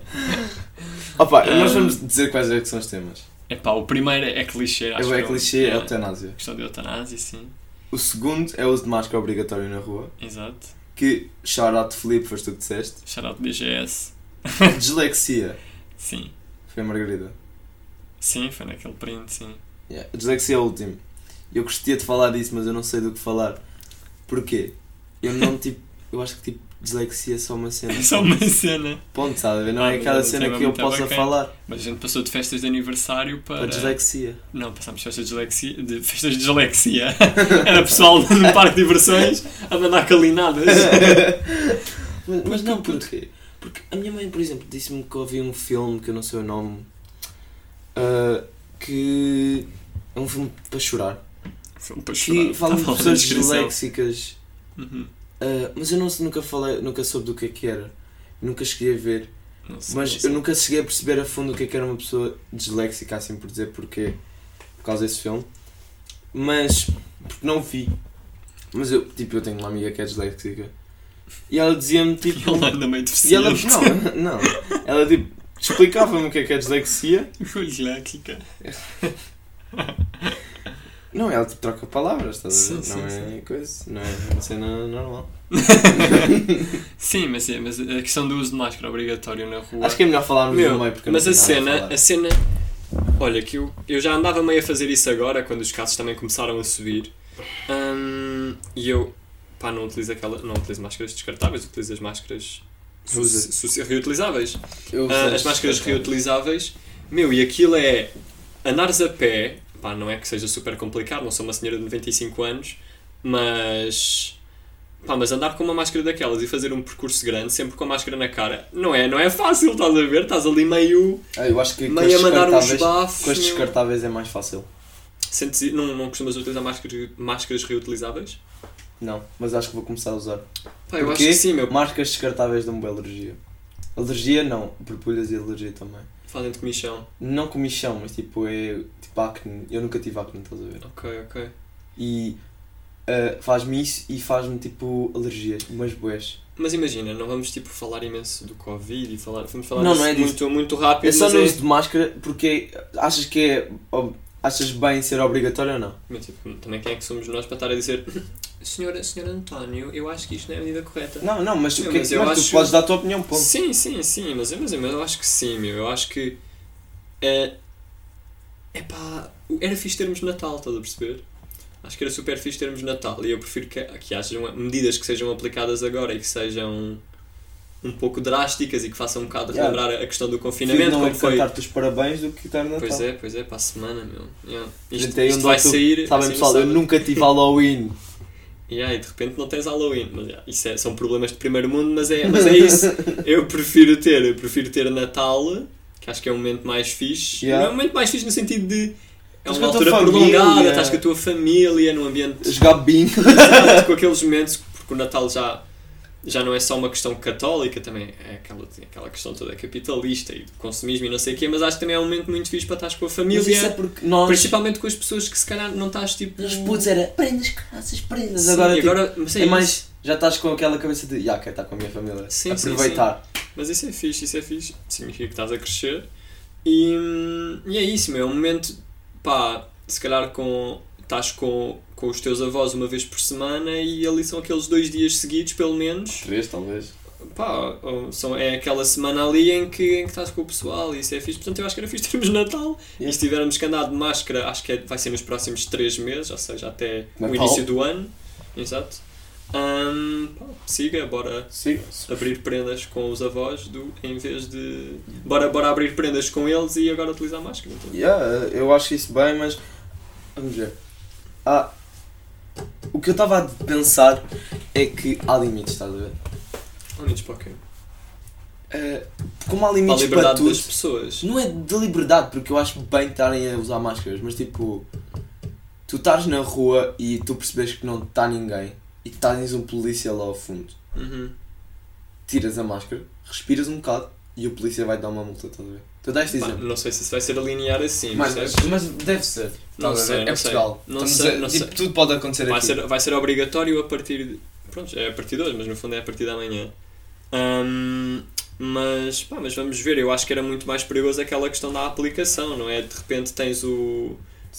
Opa, nós Um, vamos dizer quais é que são os temas. Epá, o primeiro é clichê, acho Eu é que clichê, é yeah. eutanásia. Questão de eutanásia, sim. O segundo é o uso de máscara obrigatório na rua. Exato. Que, shout out Felipe, foste tu que disseste. Shout out BGS. Dislexia. Sim. Foi a Margarida. Sim, foi naquele print, sim. Yeah. Dislexia é o último. Eu gostaria de falar disso, mas eu não sei do que falar. Porquê? Eu não, tipo... Eu acho que, tipo, dislexia é só uma cena. É só uma cena. Ponto, sabe? Não Ah, é mas aquela é cena tema que eu muito possa bacana. falar. Mas a gente passou de festas de aniversário para. Para dislexia. Não, passámos de festas de dislexia. De festas de dislexia. Era pessoal no parque de diversões a mandar calinadas. mas, mas não, porquê? Porque a minha mãe, por exemplo, disse-me que ouvi um filme que eu não sei o nome. ah, que é um filme para chorar. Filme para Que chorar. fala de Estava na pessoas disléxicas. Uhum. Ah, mas eu não, nunca falei, nunca soube do que é que era. Nunca cheguei a ver. Sei, Mas eu nunca cheguei a perceber a fundo o que é que era uma pessoa disléxica, assim por dizer porquê. Por causa desse filme. Mas. Porque não vi. Mas eu, tipo, eu tenho uma amiga que é disléxica. E ela dizia-me tipo. Ele anda meio E ela, deficiente. não, não. Ela tipo, explicava-me o que é que é dislexia. Foi disléxica. Não, ela tipo troca palavras, estás a ver? Sim, não sim, é coisa, não é uma cena normal. Sim, mas, é, mas a questão do uso de máscara obrigatório na rua. Acho que é melhor falarmos Meu, meio porque mas não a cena, falar. a cena. Olha, que eu, eu já andava meio a fazer isso agora, quando os casos também começaram a subir. Hum, e eu, pá, não utilizo aquela. Não utilizo máscaras descartáveis, utilizo as máscaras su- su- reutilizáveis. Eu sei, as máscaras reutilizáveis. Meu, e aquilo é. Andares a pé, pá, não é que seja super complicado, não sou uma senhora de 95 anos, mas. Pá, mas andar com uma máscara daquelas e fazer um percurso grande, sempre com a máscara na cara, não é, não é fácil, estás a ver? Estás ali meio. Ah, Eu acho que meio a mandar uns bafos. com as meu. descartáveis é mais fácil. Sentes- não, não costumas utilizar máscaras, máscaras reutilizáveis? Não, mas acho que vou começar a usar. Pá, eu acho Porquê? que sim, meu. Máscaras descartáveis dão-me boa alergia. Alergia não, borbulhas e alergia também. Fazem de comichão. Não comichão, mas tipo é tipo acne. Eu nunca tive acne, estás a ver? Ok, ok. E ah, faz-me isso e faz-me tipo alergias, umas boés. Mas imagina, não vamos tipo falar imenso do Covid e falar. Vamos falar Não, não é disso. muito, muito rápido. É só no é- uso de máscara porque achas que é. Achas bem ser obrigatório ou não? Mas, tipo, também quem é que somos nós para estar a dizer Senhora, senhora António, eu acho que isto não é a medida correta. Não, não, mas, Não, que é mas mas tu acho- podes dar a tua opinião, ponto. Sim, sim, sim, mas, mas, mas eu acho que sim, meu. Eu acho que. É, epá, era fixe termos Natal, estás a perceber? Acho que era super fixe termos Natal e eu prefiro que, que hajam medidas que sejam aplicadas agora e que sejam um pouco drásticas e que façam um bocado Yeah. relembrar a questão do confinamento, não é como foi. cantar-te os parabéns do que estar no Natal. Pois é, pois é, para a semana, meu. Yeah. Isto, Gente, isto vai tu- sair. Sabem no pessoal, eu nunca tive Halloween. Yeah, e de repente não tens Halloween. Mas, yeah, isso é- são problemas de primeiro mundo, mas é, mas é isso. Eu prefiro ter, eu prefiro ter Natal, que acho que é um momento mais fixe. Yeah. Não é um momento mais fixe no sentido de. É uma altura prolongada, estás com a tua família, num ambiente Jogar bingo. com aqueles momentos, porque o Natal já, já não é só uma questão católica, também é aquela, aquela questão toda capitalista e do consumismo e não sei o quê, mas acho que também é um momento muito fixe para estar com a família. É nós. Principalmente com as pessoas que se calhar não estás tipo. Os putos era prendas, graças, prendas. Sim, agora, tipo, agora mas é, é mais. já estás com aquela cabeça de, já, quero estar com a minha família. Sim, sim, Aproveitar. Mas isso é fixe, isso é fixe. Significa que estás a crescer. E, hum, e é isso, meu. É um momento, pá, se calhar com. Estás com, com os teus avós uma vez por semana e ali são aqueles dois dias seguidos, pelo menos. Três, talvez. Pá, são, é aquela semana ali em que, em que estás com o pessoal e isso é fixe. Portanto, eu acho que era fixe termos Natal. E se tivermos que andar de máscara, acho que é- vai ser nos próximos 3 meses, ou seja, até o Natal. início do ano. Exato. Hum, pá, siga, bora abrir prendas com os avós do, em vez de. Bora, bora abrir prendas com eles e agora utilizar máscara. Então. Yeah, eu acho isso bem, mas. Vamos ver. Ah, o que eu estava a pensar é que há limites, estás a ver? Limites para o quê? Eh, como há Para a limites para, liberdade tudo. pessoas. Não é de liberdade, porque eu acho bem estarem a usar máscaras, mas tipo. Tu estás na rua e tu percebes que não está ninguém e tens um polícia lá ao fundo. Uhum. Tiras a máscara, respiras um bocado e o polícia vai dar uma multa, estás a ver? Tu deste Pá, exemplo. não sei se isso vai ser a linear assim, Mas, mas deve ser. Não Estás a sei, ver? não é sei. Portugal. Não Estamos sei, a- não tipo, sei. Tudo pode acontecer Vai aqui. ser, vai ser obrigatório a partir de. Pronto, é a partir de hoje, mas no fundo é a partir da manhã. Ahm, mas, pá, mas vamos ver, eu acho que era muito mais perigoso aquela questão da aplicação, não é? De repente tens o,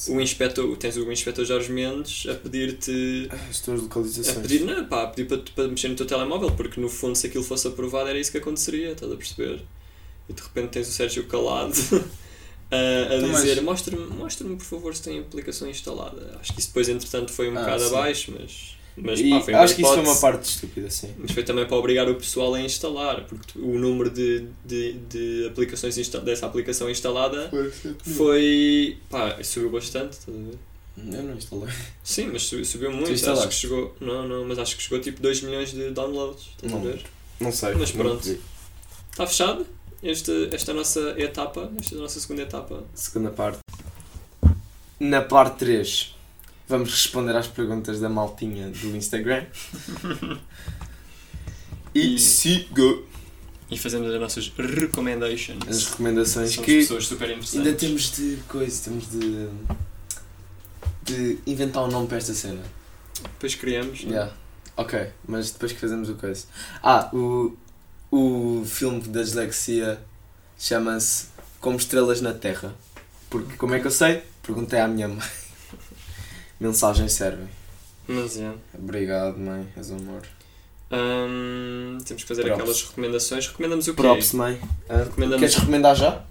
o inspetor, tens o inspetor Jorge Mendes a pedir-te. As tuas A localizações. pedir, não, pá, a pedir para, para mexer no teu telemóvel, porque no fundo se aquilo fosse aprovado era isso que aconteceria, estás a perceber? E de repente tens o Sérgio Calado a, a Então, mas- dizer mostra-me mostra por favor se tem aplicação instalada. Acho que isso depois entretanto foi um Ah, bocado sim. abaixo, mas, mas E pá, foi acho que isso foi uma parte estúpida, sim. Mas foi também para obrigar o pessoal a instalar, porque tu- o número de, de, de aplicações insta dessa aplicação instalada foi. pá, subiu bastante, estás a ver? Eu não instalei. Sim, mas subiu, subiu muito. Acho que chegou. Não, não, mas acho que chegou tipo 2 milhões de downloads. Estás a Não. ver? Não sei. Mas pronto. Está fechado esta, esta nossa etapa, esta nossa segunda etapa. Segunda parte. Na parte 3, vamos responder às perguntas da maltinha do Instagram. e E- siga E fazemos as nossas recommendations. as recomendações Somos que pessoas super interessantes. ainda temos de coisa, temos de de inventar um nome para esta cena. Depois criamos. é? Yeah. Ok, mas depois que fazemos o coisa. Ah, o, o filme da dislexia chama-se Como Estrelas na Terra. Porque como é que eu sei? Perguntei à minha mãe. Mensagens servem. Mas é. Obrigado, mãe, és um amor. Hum, temos que fazer Props. aquelas recomendações. Recomendamos o quê? Props, mãe. Ah, Recomendamos- Queres recomendar já?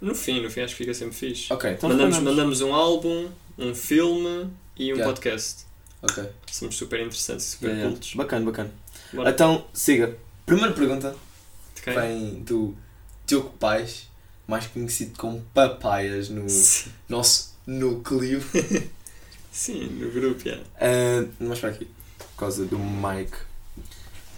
No fim, no fim acho que fica sempre fixe. Ok, então mandamos, mandamos um álbum, um filme e um Yeah. podcast. Ok, Somos super interessantes e super yeah, yeah. cultos. bacana, bacana. Bora. Então, siga. Primeira pergunta vem do Diogo Pais, mais conhecido como Papaias no Sim. nosso núcleo. Sim, no grupo, yeah. Ah, mas para aqui, por causa do Mike.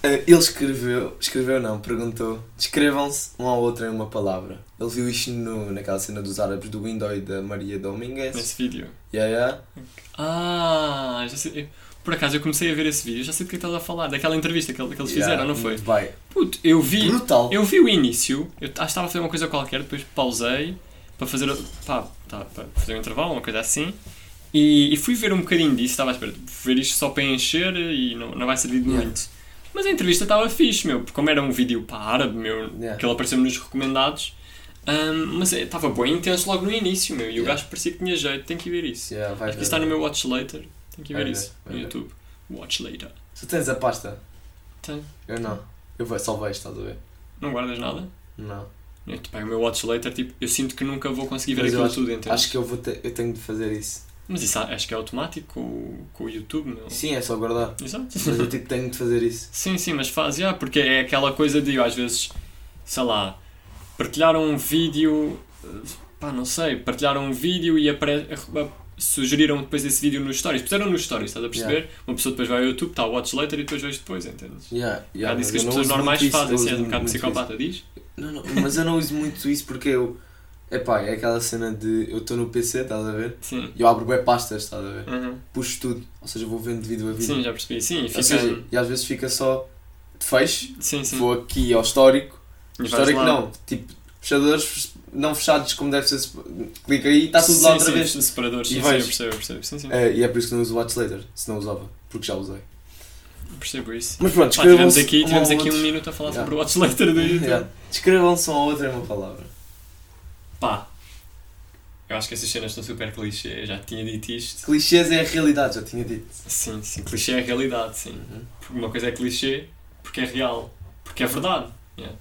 Ah, ele escreveu, escreveu não, perguntou, descrevam-se um ao outro em uma palavra. Ele viu isto no, naquela cena dos árabes do Window e da Maria Domingues. Nesse vídeo. Yeah, yeah. Ah, já sei. Por acaso eu comecei a ver esse vídeo, já sei do que estás a falar, daquela entrevista que, que eles fizeram, Yeah, não foi? Puto, eu vi. Brutal. Eu vi o início, eu acho que estava a fazer uma coisa qualquer, depois pausei para fazer, pá, tá, para fazer um intervalo, uma coisa assim, e, e fui ver um bocadinho disso, estava à espera de ver isto só para encher e não, não vai servir de Yeah. muito. Mas a entrevista estava fixe, meu, porque como era um vídeo para árabe, meu, Yeah. que ele apareceu nos recomendados, hum, mas é, estava bem intenso logo no início, meu, e o Yeah. gajo parecia que tinha jeito, tem que ver isso. Yeah, vai Acho que está no meu Watch Later, tem que ver ver, isso no ver. YouTube. Watch Later. Tu tens a pasta? Tenho. Eu não. Eu ve- só vejo, estás a ver? Não guardas nada? Não. Eu, tipo, é o meu Watch Later, tipo, eu sinto que nunca vou conseguir ver Mas aquilo acho- tudo, entende? Acho que eu, vou ter, eu tenho de fazer isso. Mas isso acho que é automático com, o- com o YouTube, meu. Sim, é só guardar. Exato. Mas eu tipo, tenho de fazer isso. Sim, sim, mas faz, já, porque é aquela coisa de eu às vezes, sei lá, partilhar um vídeo, eh, pá, não sei, partilhar um vídeo e apare... sugeriram depois esse vídeo nos stories, puseram nos stories, estás a perceber? Uma pessoa depois vai ao YouTube, está o watch later e depois vejo depois, entendes? Yeah, Já yeah, disse mas que as pessoas normais isso, fazem, és uso um bocado muito isso. psicopata, diz? Não, não, mas eu não uso muito isso porque eu. Epá, é aquela cena de. Eu estou no PC, estás a ver? Sim. E eu abro web pastas, estás a ver? Uhum. Puxo tudo. Ou seja, vou vendo vídeo a vídeo. Sim, já percebi. Sim, e fica. seja, e às vezes fica só de fecho, Sim, sim. vou aqui ao histórico. E histórico não, tipo, fechadores não fechados como deve ser. Clica aí e está tudo sim, lá outra sim, vez. Separadores, E sim, sim, eu percebo, eu percebo. Sim, sim. É, e é por isso que não uso o Watch Later, se não usava, porque já usei. Percebo isso. Mas pronto, Pá, tivemos aqui, um tivemos ao aqui um minuto a falar Yeah. sobre o Watch Later do YouTube. Yeah. Descrevam-se um ao outro em uma palavra. Pá, eu acho que essas cenas estão super clichê, eu já tinha dito isto. Clichês é a realidade, já tinha dito. Sim, sim, clichê é a realidade, sim. Uhum. Porque uma coisa é clichê porque é real, porque é verdade. Yeah.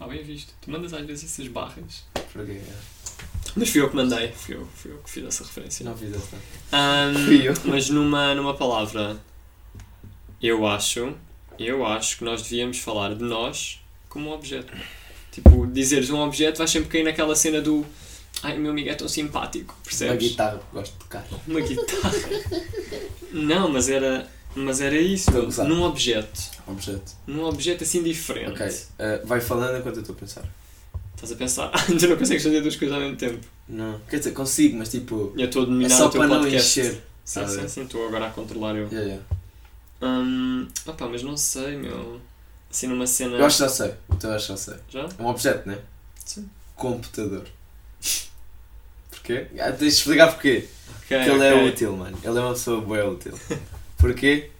Pá, bem visto. Tu mandas às vezes essas barras. Porquê? É. Mas fui eu que mandei, fui eu, fui eu que fiz essa referência. Não fiz essa. Ahm, Fui eu. Mas numa, numa palavra, eu acho, eu acho que nós devíamos falar de nós como um objeto. Tipo, dizeres um objeto, vais sempre cair naquela cena do ai, o meu amigo é tão simpático, Uma percebes? guitarra, porque gosto de tocar. Uma guitarra. Não, mas era, mas era isso, Estou a gozar. num objeto. Objeto. Num objeto assim diferente. Ok. Uh, vai falando enquanto eu estou a pensar. Estás a pensar, tu não consegues fazer duas coisas ao mesmo tempo. Não. Quer dizer, consigo, mas tipo. Eu estou a É dominar só o teu para não podcast. encher. Sim, sabe? sim, sim, estou agora a controlar eu. Yeah, yeah. Hum, opá, mas não sei, meu. Assim numa cena. Eu acho que já sei. O teu acho que já sei. Já? É um objeto, né? Sim. Computador. Porquê? Ah, tens de explicar porquê. Ok, Porque ele é ok. útil, mano. Ele é uma pessoa boa útil. Porquê?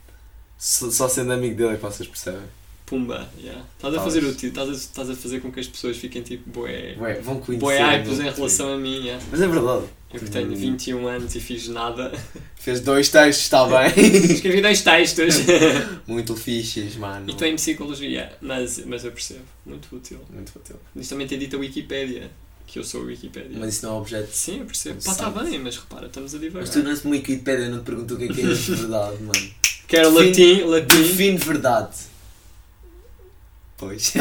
Só sendo amigo dele é que vocês percebem. Pumba, yeah. Estás a Faz. fazer útil, estás a, estás a fazer com que as pessoas fiquem tipo boé. Ué, vão conhecer. Boé hypes em relação a mim, yeah. Mas é verdade. Eu que tenho Hum. 21 anos e fiz nada. Fez dois textos, está bem. Escrevi dois textos. Muito fixes, mano. e estou em psicologia, mas, mas eu percebo. Muito útil. Muito útil. Isto também tem dito a Wikipédia, que eu sou a Wikipédia. Mas isso não é objeto. Sim, eu percebo. Pá, está bem, mas repara, estamos a divagar. Mas tu não és uma Wikipédia, não te pergunto o que é que é verdade, mano. Quero latim, latim. Define verdade. Pois.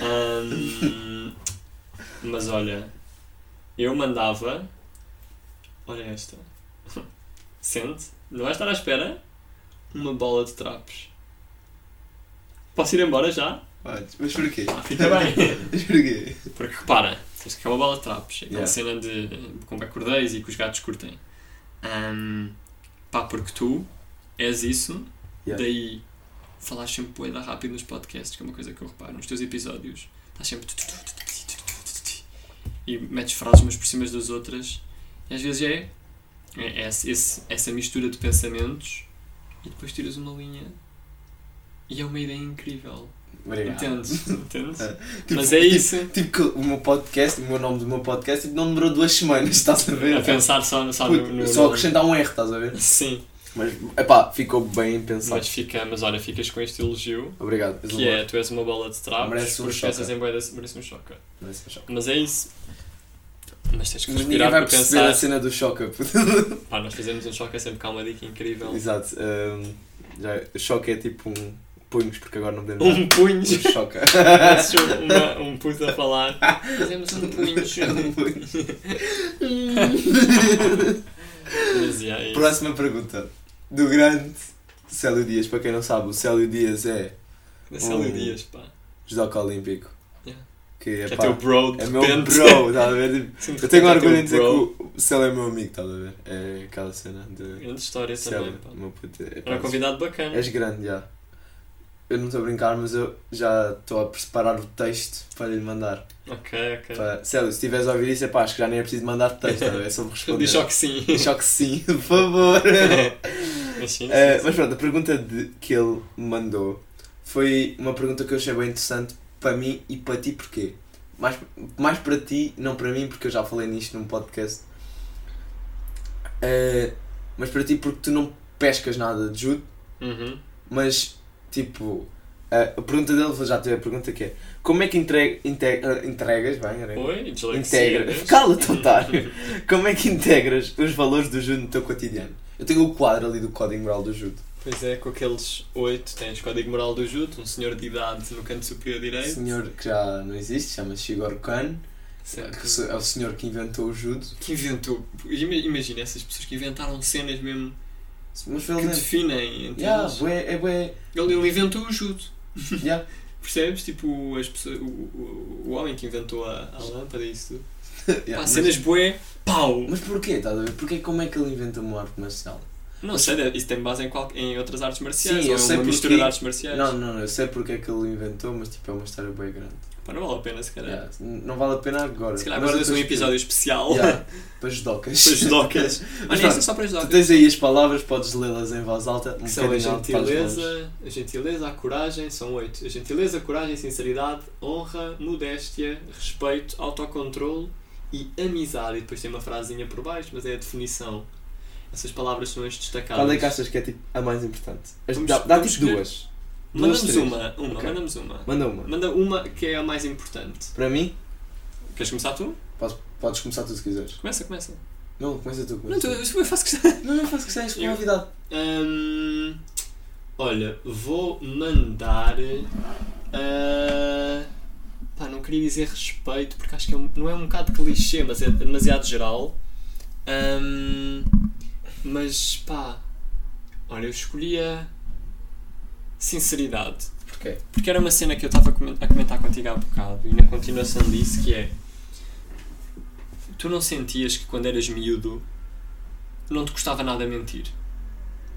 Hum, mas olha, eu mandava. Olha esta. Sente, não vai estar à espera. Uma bola de trapos. Posso ir embora já? Mas porquê? Ah, fica bem. Mas porquê? Porque repara, isto que é uma bola de trapos. É aquela Yeah. cena de com cordéis e que os gatos curtem. Hum, pá, porque tu és isso, Yeah. daí falas sempre poeda rápido nos podcasts, que é uma coisa que eu reparo nos teus episódios. Estás sempre. E metes frases umas por cima das outras. E às vezes é, é esse- esse- essa mistura de pensamentos e depois tiras uma linha e é uma ideia incrível. Obrigado. Entendes? Entendes? Tipo- Mas é isso. Tipo que o meu podcast, o meu nome do meu podcast, tipo, não demorou duas semanas, estás a ver? A pensar só, só Puto, no, no. só acrescentar um R, estás a ver? Sim, Mas, epá, ficou bem pensado. mas fica, mas olha, ficas com este elogio Obrigado. que é tu és uma bola de trapos, Merece um porque pensas em boia merece um choca. Merece um choque. Mas é isso. Mas tens que respirar para perceber a pensar. cena do choque. Pá, nós fizemos um choque, é sempre cá uma dica incrível. Exato. já, o choque é tipo um punhos, porque agora não podemos Um punho. Um. Parece uma, um puto a falar. Fizemos um punho. Mas yeah, é. Próxima pergunta. Do grande Célio Dias. Para quem não sabe, o Célio Dias é Célio Um- Dias, pá. judoca olímpico. Yeah. Que é, Que é pá, teu bro, de é meu repente. bro, estás a ver? Tipo, Eu tenho é orgulho em dizer bro. que o Célio é meu amigo, estás a ver? É aquela cena de Grande história também, Célio, pá. meu puto. É, Era pá, um convidado bacana. És grande, já. Eu não estou a brincar, mas eu já estou a preparar o texto para lhe mandar. Ok, ok. Para... Célio, se estiveres a ouvir isso, é pá, acho que já nem é preciso mandar texto, tá é só me responder. Diz só que sim. Diz só que sim, por favor. Mas sim, sim, Eh, sim. mas pronto, a pergunta de- que ele mandou foi uma pergunta que eu achei bem interessante para mim e para ti, porquê? Mais, mais para ti, não para mim, porque eu já falei nisto num podcast. Eh, mas para ti, porque tu não pescas nada de judo, Uhum. mas tipo. A, a pergunta dele, vou já ter a pergunta que é: Como é que entre, inte- eh, entregas? Bem, era- Oi, Integra. Cala-te, otário! Como é que integras os valores do judo no teu cotidiano? Eu tenho o quadro ali do código moral do judo. Pois é, com aqueles oito tens Código Moral do Judo, um senhor de idade no canto superior direito. senhor que já não existe, chama-se Shigor Khan, Certo. é o senhor que inventou o judo. Que inventou. Ima- Imagina essas pessoas que inventaram cenas mesmo Mas que definem, entendes? yeah, bué, é bué. Ele, ele inventou o judo. Yeah. Percebes? Tipo, as pessoas, o, o, o homem que inventou a, a lâmpada e isso tudo. Yeah, Pá, mas, cenas bué, pau! mas porquê, estás a ver? Porquê, como é que ele inventou uma arte marcial? Não sei, isso tem base em, qual, em outras artes marciais. Sim, ou eu é sei uma mistura porque- de artes marciais. Não, não, não, eu sei porque é que ele inventou, mas tipo, é uma história bem grande. Pá, não vale a pena, se calhar. Yeah, não vale a pena agora. Se calhar agora tens um episódio especial Yeah, para judocas. para. Mas Mas pronto, é só para Tu judocas. tens aí as palavras, podes lê-las em voz alta. Um Que são a gentileza, a gentileza, a coragem, são oito. A gentileza, a coragem, sinceridade, honra, modéstia, respeito, autocontrole e amizade. E depois tem uma frasinha por baixo, mas é a definição. Essas palavras são as destacadas. Qual é que achas que é tipo, a mais importante? As- Vamos- dá dá vamos tipo escolher. duas. Mandamos uma, uma, Ok. mandamos uma. Manda uma. Manda uma que é a mais importante. Para mim, Queres começar tu? podes, podes começar tu se quiseres. Começa, começa. Não, começa tu. Não, Começa tu, tu. eu faço questão. Não, não faço questões com Eu- novidade. Hum, olha, vou mandar. ah, pá, não queria dizer respeito porque acho que é um- não é um bocado clichê, mas é demasiado geral. Hum, mas pá, olha, eu escolhia sinceridade. Porquê? Porque era uma cena que eu estava a comen- a comentar contigo há bocado e na continuação disso que é tu não sentias que quando eras miúdo não te custava nada mentir.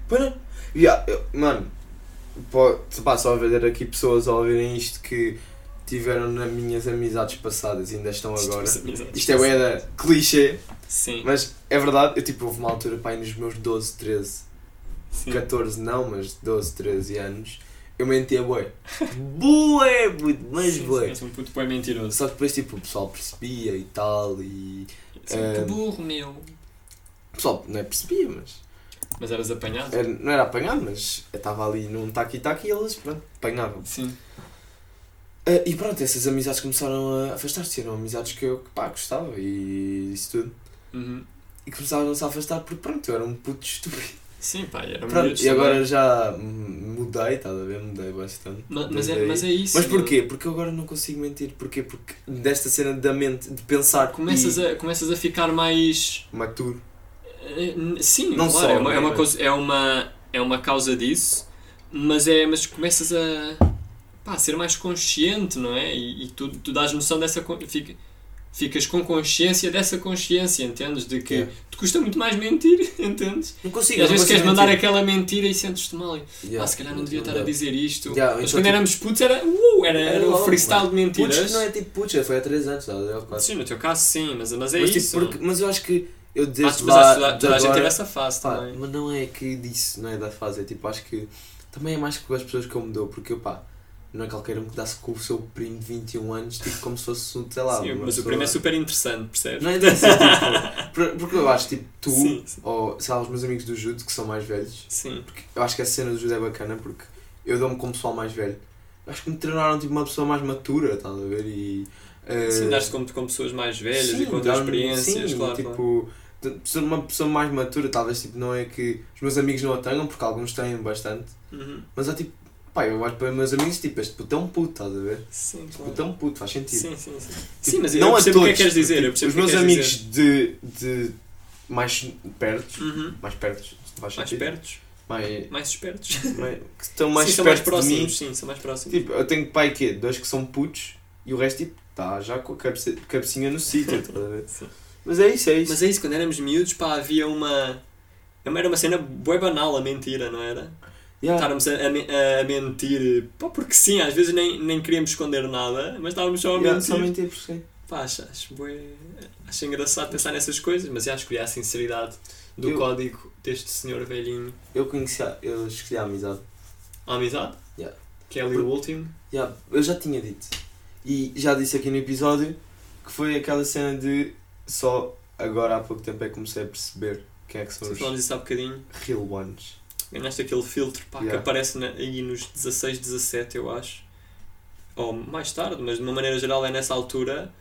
Para. Yeah, eu- mano, pode, pá, só haver aqui pessoas a ouvirem isto que tiveram nas minhas amizades passadas e ainda estão agora. Isto é bué clichê, Sim, mas é verdade. Eu tipo, houve uma altura, pá, aí nos meus 12, 13, sim. 14 não, mas 12, 13 anos, eu mentia bué. bué, puto, mas Sim, bué. sim, um puto bué mentiroso. Só que depois tipo, o pessoal percebia e tal e... Sim, eh, que burro, meu. O pessoal não é percebia, mas... Mas eras apanhado? era- não era apanhado, mas eu estava ali num taqui-taqui e eles, pronto, apanhavam. Sim. Ah, e pronto, essas amizades começaram a afastar-se, eram amizades que eu pá, gostava e isso tudo. Uhum. E começaram-se a afastar porque pronto, eu era um puto estúpido. Sim, pá, era Pronto, miúdos e agora também. já mudei, estás a ver? Mudei bastante. Ma- Mas, é, mas é isso. Mas porquê? Porque eu agora não consigo mentir. Porquê? Porque desta cena da mente, de pensar Começas e a, começas a ficar mais. maturo. Eh, Sim, Não claro, só, é, uma, né, é, uma mas- coisa, é, uma, é uma causa disso, mas, é, mas começas a pá, ser mais consciente, não é? E, e tu, tu dás noção dessa. Fica, ficas com consciência dessa consciência, entendes? De que É. te custa muito mais mentir, entendes? Não consigo. E às vezes queres mandar mentir. aquela mentira e sentes-te mal. Yeah, ah, se calhar não devia estar a dizer isto. Yeah, mas então, quando tipo- éramos putos era, uh, era, era o freestyle de Putos mentiras. que não é tipo putos, foi há 3 anos, quatro. Sim, no teu caso sim, mas, mas é mas, tipo, isso. porque- mas eu acho que eu desde mas lá, toda, toda a gente teve essa fase Pá, também. mas não é que disso, não é da fase, é tipo, acho que também é mais com as pessoas que eu me dou, porque eu pá, não é qualquer um que dá-se com o seu primo de 21 anos, tipo como se fosse, um, sei lá, Sim, mas o primo é super interessante, percebes? Não é é tipo, por- porque eu acho, tipo, tu, Sim, sim. ou sei lá, os meus amigos do judo, que são mais velhos, Sim. eu acho que essa cena do judo é bacana, porque eu dou-me como pessoal mais velho. Eu acho que me treinaram, tipo, uma pessoa mais matura, estás a ver, e... eh, Sim, dar-se com, com pessoas mais velhas Sim, e com outras experiências, sim, claro. claro. tipo, ser uma pessoa mais matura, talvez tipo, não é que os meus amigos não a tenham, porque alguns têm bastante, Uhum. mas é tipo, pá, eu olho para os meus amigos tipo, este puto é puto, estás a ver? Sim, Este claro. puto é um puto, faz sentido. Sim, sim, sim. Tipo, Sim, mas não eu a percebo o que é que queres dizer. tipo, Eu os que meus amigos dizer. de, de mais perto, Uhum. mais perto, faz Mais sentido? perto, mais, mais espertos. mais- que estão mais sim, são perto mais de mim. sim, são mais próximos. Tipo, eu tenho pai quê? Dois que são putos e o resto tipo, tá já com a cabece- cabecinha no sítio, estás a ver? Mas é isso, é isso. Mas é isso, quando éramos miúdos, pá, havia uma. Era uma cena bué banal a mentira, não era? Yeah. Estávamos a, a a mentir, pá, porque sim, às vezes nem, nem queríamos esconder nada, mas estávamos só a Yeah, mentir. só mentir por si. Pá, acho, acho, acho engraçado pensar nessas coisas, mas já escolhi a sinceridade do Eu- código deste senhor velhinho. Eu conhecia, eu escolhi a amizade. A amizade? Yeah. Que é ali o último. Yeah, eu já tinha dito. E já disse aqui no episódio que foi aquela cena de só agora há pouco tempo é que comecei a perceber quem é que são Sim, os falamos disso há bocadinho. real ones. Ganhaste aquele filtro pá, que Yeah. aparece na- aí nos 16, 17, eu acho. Ou mais tarde, mas de uma maneira geral é nessa altura.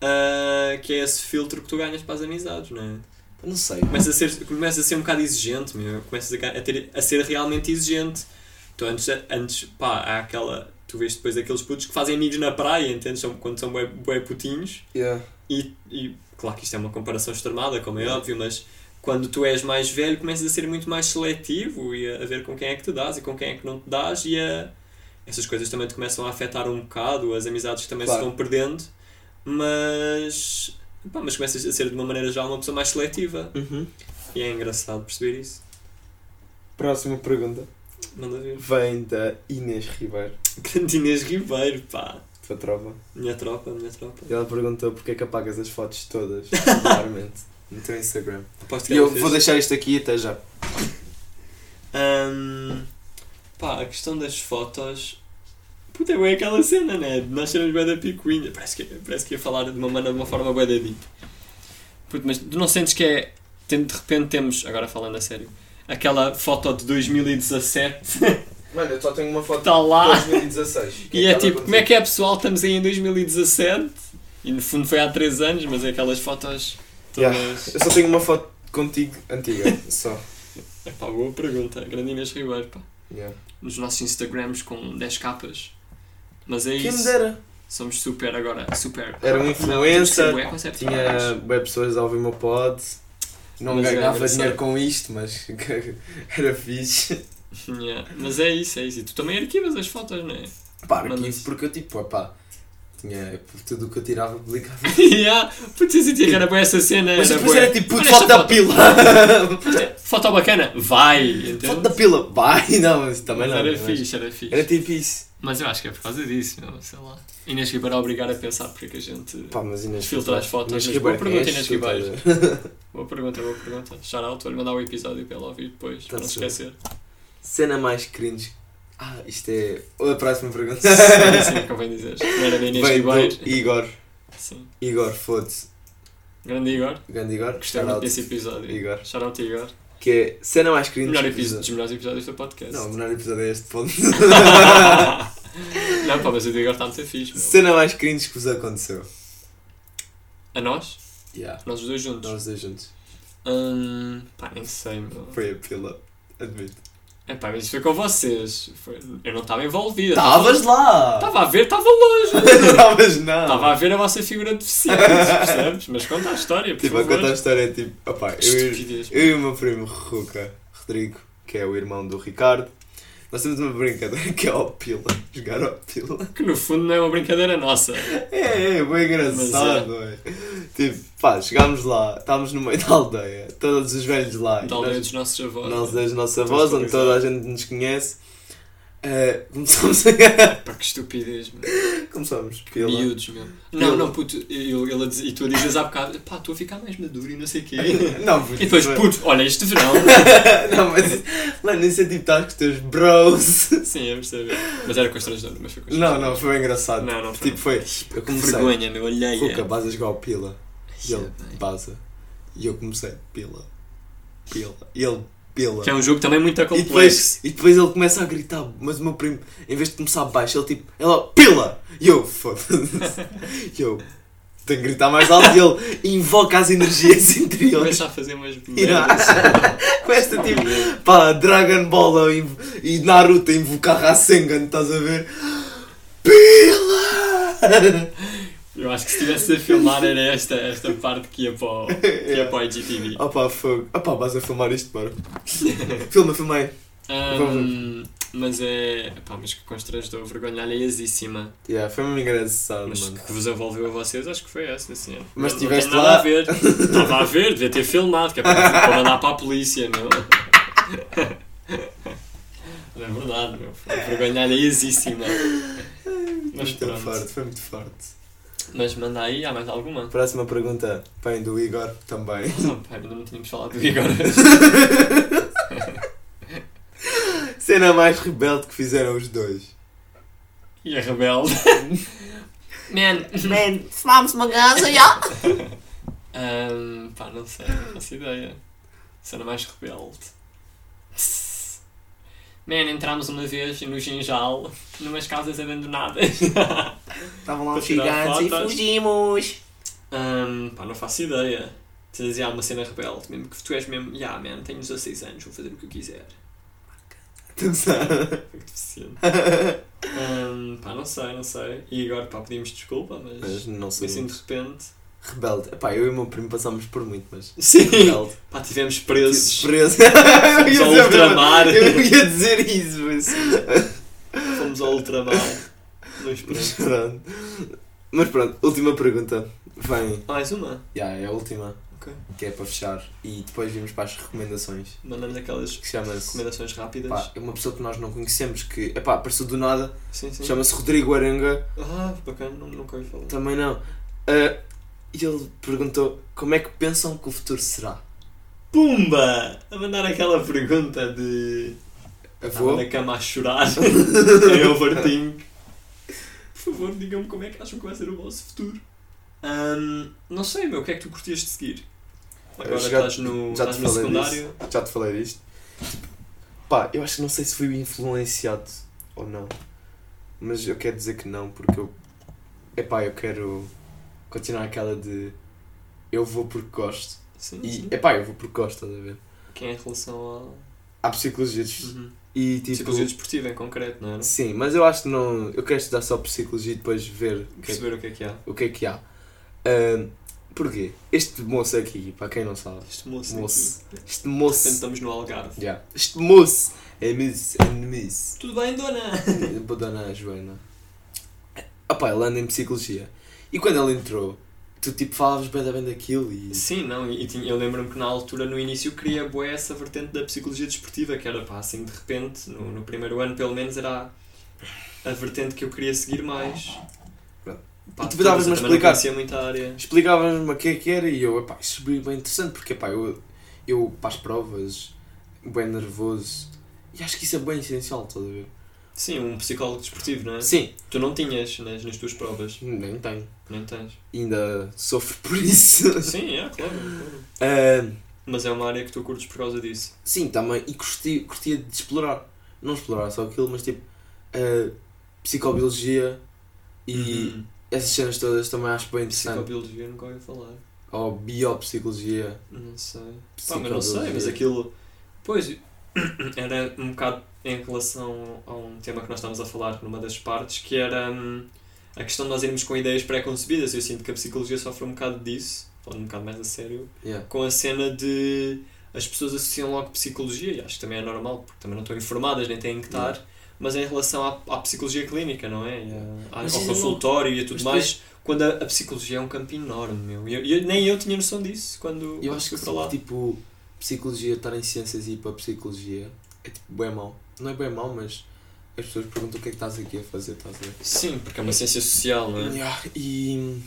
ah, que é esse filtro que tu ganhas para as amizades, não é? Não sei. Começas a ser, começas a ser um bocado exigente, meu. Começas a, a, ter, a ser realmente exigente. Tu antes, antes, pá, há aquela. Tu vês depois aqueles putos que fazem amigos na praia, entendes? São, quando são bué, bué putinhos. Yeah. E, e claro que isto é uma comparação extremada, como é óbvio, mas quando tu és mais velho começas a ser muito mais seletivo e a, ver com quem é que te dás e com quem é que não te dás e a, essas coisas também te começam a afetar um bocado, as amizades também Claro. se vão perdendo, mas, pá, mas começas a ser de uma maneira já uma pessoa mais seletiva Uhum. e é engraçado perceber isso. Próxima pergunta Manda ver. vem da Inês Ribeiro, Grande Inês Ribeiro, pá. tua tropa. Minha tropa, minha tropa. E ela perguntou porque é que apagas as fotos todas regularmente no teu Instagram. Aposto que E eu fez. vou deixar isto aqui até já. Ahm, pá, a questão das fotos. Puta, é bem aquela cena, né? De nós sermos bué da picuinha. Parece que, parece que ia falar de uma, maneira, de uma forma bué da deep. Puto, mas tu não sentes que é. tem- De repente temos, agora falando a sério, aquela foto de 2017 Mano, eu só tenho uma foto está lá. 2016. E é tipo, como é que é pessoal? Estamos aí em 2017 e no fundo foi há 3 anos, mas é aquelas fotos. Yeah. Eu só tenho uma foto contigo antiga, só. É pá, boa pergunta. Grande Inês Ribeiro, pá. Yeah. Nos nossos Instagrams com 10 capas. Mas é Quem isso. dera. Somos super agora. Super. Era um Não, influencer, conceptuais. tinha bem pessoas a ouvir o meu pod. Não Mas é ganhava dinheiro com isto, mas era fixe. Yeah. Mas é isso, é isso. E tu também arquivas as fotos, não é? Pá, aqui porque eu tipo, opá, tinha tudo o que eu tirava publicava. yeah. Putz, eu sentia que era boa essa cena. Mas era depois bué. era tipo, puto, foto da pila! Foto bacana? Vai! Entende? foto da pila! Vai! Não, mas também Mas não. era mas fixe, era fixe. Era tipo isso. Mas eu acho que é por causa disso, meu, sei lá. Inês Ribeiro a obrigar a pensar porque é que a gente. Pá, Filtra as fotos, Inês mas boa Ribeiro, pergunta, és Inês Ribeiro. Boa pergunta, boa pergunta. Shout out, vou-lhe mandar o episódio para ela ouvir depois, para não Tá esquecer. Cena mais cringe. Ah, isto é. A próxima pergunta. Sim, sim, convém dizer. Não era da Inês Ribeiro. Igor. Sim. Igor, foda-se. Grande Igor. Grande Igor. Gostei muito desse episódio. Igor. Shout out Igor. Que é cena mais cringe. Melhor episódio, dos melhores episódios do podcast. Não, o melhor episódio é este ponto. não, pá, mas o do Igor está muito fixe. Meu. cena mais cringe que vos aconteceu. A nós? Yeah. Nós os dois juntos. Nós dois juntos. Hum, pá, nem sei, meu. Foi a pila. Admito. É pá, mas isso foi com vocês. Foi- Eu não estava envolvido. Estavas lá! Estava a ver, estava longe. Estavas não! Estava a ver a vossa figura deficiente, percebes? Mas conta a história, por Tipo, a favor. contar a história tipo. Opá, eu, e- Estupidez. eu e o meu primo Ruca, Rodrigo, que é o irmão do Ricardo, nós temos uma brincadeira que é ao pila. Jogar ao pila. Que no fundo não é uma brincadeira nossa. É, é, bem engraçado, é. Tipo, pá, chegámos lá, estávamos no meio da aldeia, todos os velhos lá. Da aldeia nós- dos nossos avós. nós das nossa Estou voz, onde atualizado. toda a gente nos conhece. Eh, começamos a. Pá, que estupidez, meu. começamos pila. Miúdos, meu. Não, não, puto, ele, ele a e tu a dizes há bocado, pá, estou a ficar mais maduro e não sei o quê. Não, puto, E depois, é- puto, olha, este verão. não, mas mano, isso é tipo, estás com os teus bros. Sim, eu percebi. Mas era constrangedor, mas foi constrangedor. Não, não, foi engraçado. Não, não foi. Tipo, foi. Eu comecei. vergonha, meu, olhei. Ruca, vas a jogar pila. E ele, baza. E eu comecei, pila. Pila. E ele, pila. Que é um jogo também muito E complexo. depois, e depois ele começa a gritar, mas o meu primo, em vez de começar baixo, ele tipo, ela, pila! E eu, foda-se. E eu, tenho que gritar mais alto e ele invoca as energias interiores. Começa a fazer umas merdas. Com esta tipo, pá, Dragon Ball e Naruto a invocar Rasengan, estás a ver? Pila! Eu acho que se estivesse a filmar era esta, esta parte que ia para o, que ia para o IGTV. Opa, fogo. Opa, vais a filmar isto, bora. Filma, aí. Ahm, mas é. Pá, mas que constrangedor, vergonha alheiasíssima. Yeah, foi mesmo engraçado, Mas mano. que vos envolveu a vocês, acho que foi essa, assim. Mas Não- tiveste não tem nada lá? a ver. Estava a ver, devia ter filmado, que é para, para mandar para a polícia, meu. Não é verdade, meu. Foi vergonha alheiasíssima. Mas muito pronto. forte, foi muito forte. Mas manda aí, há mais alguma? Próxima pergunta vem do Igor também. Não, pá, ainda não tínhamos falado do Igor. Cena mais rebelde que fizeram os dois. E a rebelde. Man, Man, fumámos uma casa, já. Ahm, pá, não sei, não faço ideia. Cena mais rebelde. Man, entramos uma vez no Ginjal, numas casas abandonadas. Estavam lá tirar gigantes e fugimos. Ahm, pá, não faço ideia. Se dizia uma cena rebelde, mesmo que tu és mesmo, yeah, man, tenho 16 anos, vou fazer o que eu quiser. Atenção. Foi deficiente. Ahm, pá, não sei, não sei. E agora, pá, pedimos desculpa, mas, Mas não sou assim de repente. Rebelde. Epá, eu e o meu primo passámos por muito, mas. Sim! Rebelde. Pá, tivemos presos. Preso. eu, Fomos ao ultramar. eu ia dizer isso, mas. Fomos ao ultramar. Mas pronto. Mas pronto, última pergunta. Vem. Mais uma? Já, é a última. Ok. que é para fechar, e depois vimos para as recomendações, Mandamos aquelas que chama-se. recomendações rápidas. Pá, é uma pessoa que nós não conhecemos, que epá, apareceu do nada, sim, sim. chama-se Rodrigo Arenga, Ah, bacana, não- nunca ouvi falar. também não. Ah, e ele perguntou como é que pensam que o futuro será? Pumba! A mandar aquela pergunta de. Estava Avô? na cama a chorar em overthink. Por favor, digam-me como é que acham que vai ser o vosso futuro. Ahm, não sei, meu, o que é que tu curtias de seguir? Agora já- estás no, já te estás no falei secundário. Já te falei disto. Pá, eu acho que não sei se fui influenciado ou não. Mas eu quero dizer que não, porque eu. Epá, eu quero continuar aquela de. Eu vou porque gosto. Sim, E sim. epá, eu vou porque gosto, estás a ver? Que é em relação Há psicologia de- a. Uhum. e tipo. Psicologia desportiva em concreto, não é? Sim, mas eu acho que não. Eu quero estudar só psicologia e depois ver é, Perceber o que é que há. o que, é que há. Ahm, porquê? Este moço aqui, para quem não sabe, Este moço. moço. este Portanto, moço. estamos no Algarve. Yeah. Este moço é Miss. É Miss. Tudo bem, dona? Dona Joana. Opá, ele anda em psicologia. E quando ele entrou, tu tipo falavas bem, bem daquilo e. Sim, não, e tinha- eu lembro-me que na altura, no início, queria bué essa vertente da psicologia desportiva, que era pá, assim, de repente, no, no primeiro ano pelo menos, era a, a vertente que eu queria seguir mais. Pá, E tu davas-me a explicar. Explicavas-me o que é que era e eu, epá, isso é bem interessante porque epá, eu, eu para as provas, bem nervoso. E acho que isso é bem essencial, estás a ver? Sim, um psicólogo desportivo, não é? Sim, Tu não tinhas nas, nas tuas provas, nem tenho. nem tens. Ainda sofro por isso. Sim, é, claro. claro. Ah, Mas é uma área que tu curtes por causa disso. sim, também. E curti, curtia de explorar. Não explorar só aquilo, mas tipo. ah, psicobiologia e Uhum. essas cenas todas também acho bem interessante. Psicobiologia nunca ouvi falar. Ou biopsicologia. Não sei. Pá, mas não sei, mas aquilo. Pois, era um bocado em relação a um tema que nós estávamos a falar numa das partes, que era hum, a questão de nós irmos com ideias pré-concebidas. Eu sinto que a psicologia sofre um bocado disso, falando um bocado mais a sério, Yeah. com a cena de as pessoas associam logo psicologia, e acho que também é normal, porque também não estão informadas, nem têm que estar, mas em relação à, à psicologia clínica, não é? E a- ao consultório e a tudo Mas mais, quando a, a psicologia é um campo enorme, meu. E eu, eu- nem eu tinha noção disso quando, Eu acho que para lá. tipo, psicologia, estar em ciências e ir para psicologia é tipo bem mau. Não é bem mau, mas as pessoas perguntam o que é que estás aqui a fazer, estás a ver? Sim, porque é uma ciência social, não é? Yeah, e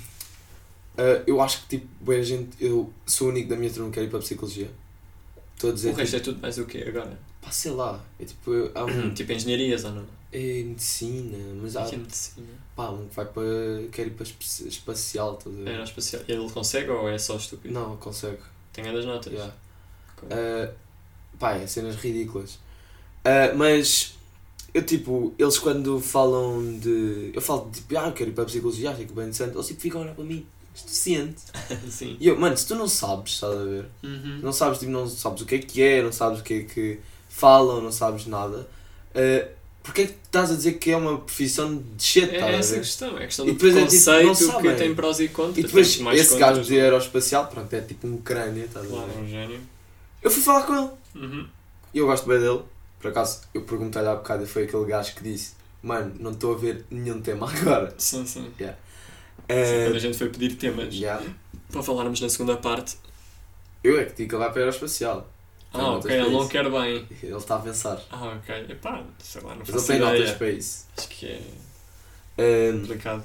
ah, eu acho que tipo, bem, a gente, eu sou o único da minha turma que quer ir para psicologia. Estou a dizer, O resto tipo, é tudo mais o quê agora? pá, sei lá, é tipo, há um, tipo engenharias ou não? é medicina, mas há Que é medicina? pá, um que vai para, quer ir para espacial, estás a ver? Aeroespacial. E ele consegue ou é só estúpido? Não, consegue. Tem das notas? Yeah. Uh, pá, é cenas ridículas. Uh, mas eu tipo, eles quando falam de. Eu falo de tipo, ah, eu quero ir para a psicologia, acho que é bem interessante. Eles tipo ficam a olhar para mim, deficiente. Sim. E eu, mano, se tu não sabes, estás a ver? Uhum. Não sabes, tipo, não sabes o que é que é, não sabes o que é que falam, não sabes nada. Uh, porque é que estás a dizer que é uma profissão de shit, É a essa a questão, é a questão E do depois é tipo, não que sabem. tem prós e contras. E depois esse contras, gajo de aeroespacial, pronto, é tipo um crânio, estás a Claro, ver? é um gênio. Eu fui falar com ele. Uhum. E eu gosto bem dele. Por acaso, eu perguntei-lhe há bocado e foi aquele gajo que disse: Mano, não estou a ver nenhum tema agora. Sim, sim. Eh, Quando a gente foi pedir temas yeah. para falarmos na segunda parte. Eu é que tinha que ir lá para a aeroespacial. Ah, ok, ele não quer bem. Ele está a avançar. Ah, ok. Epá, sei lá, não Mas ele faço tem notas para isso. Acho que é Ehm, complicado.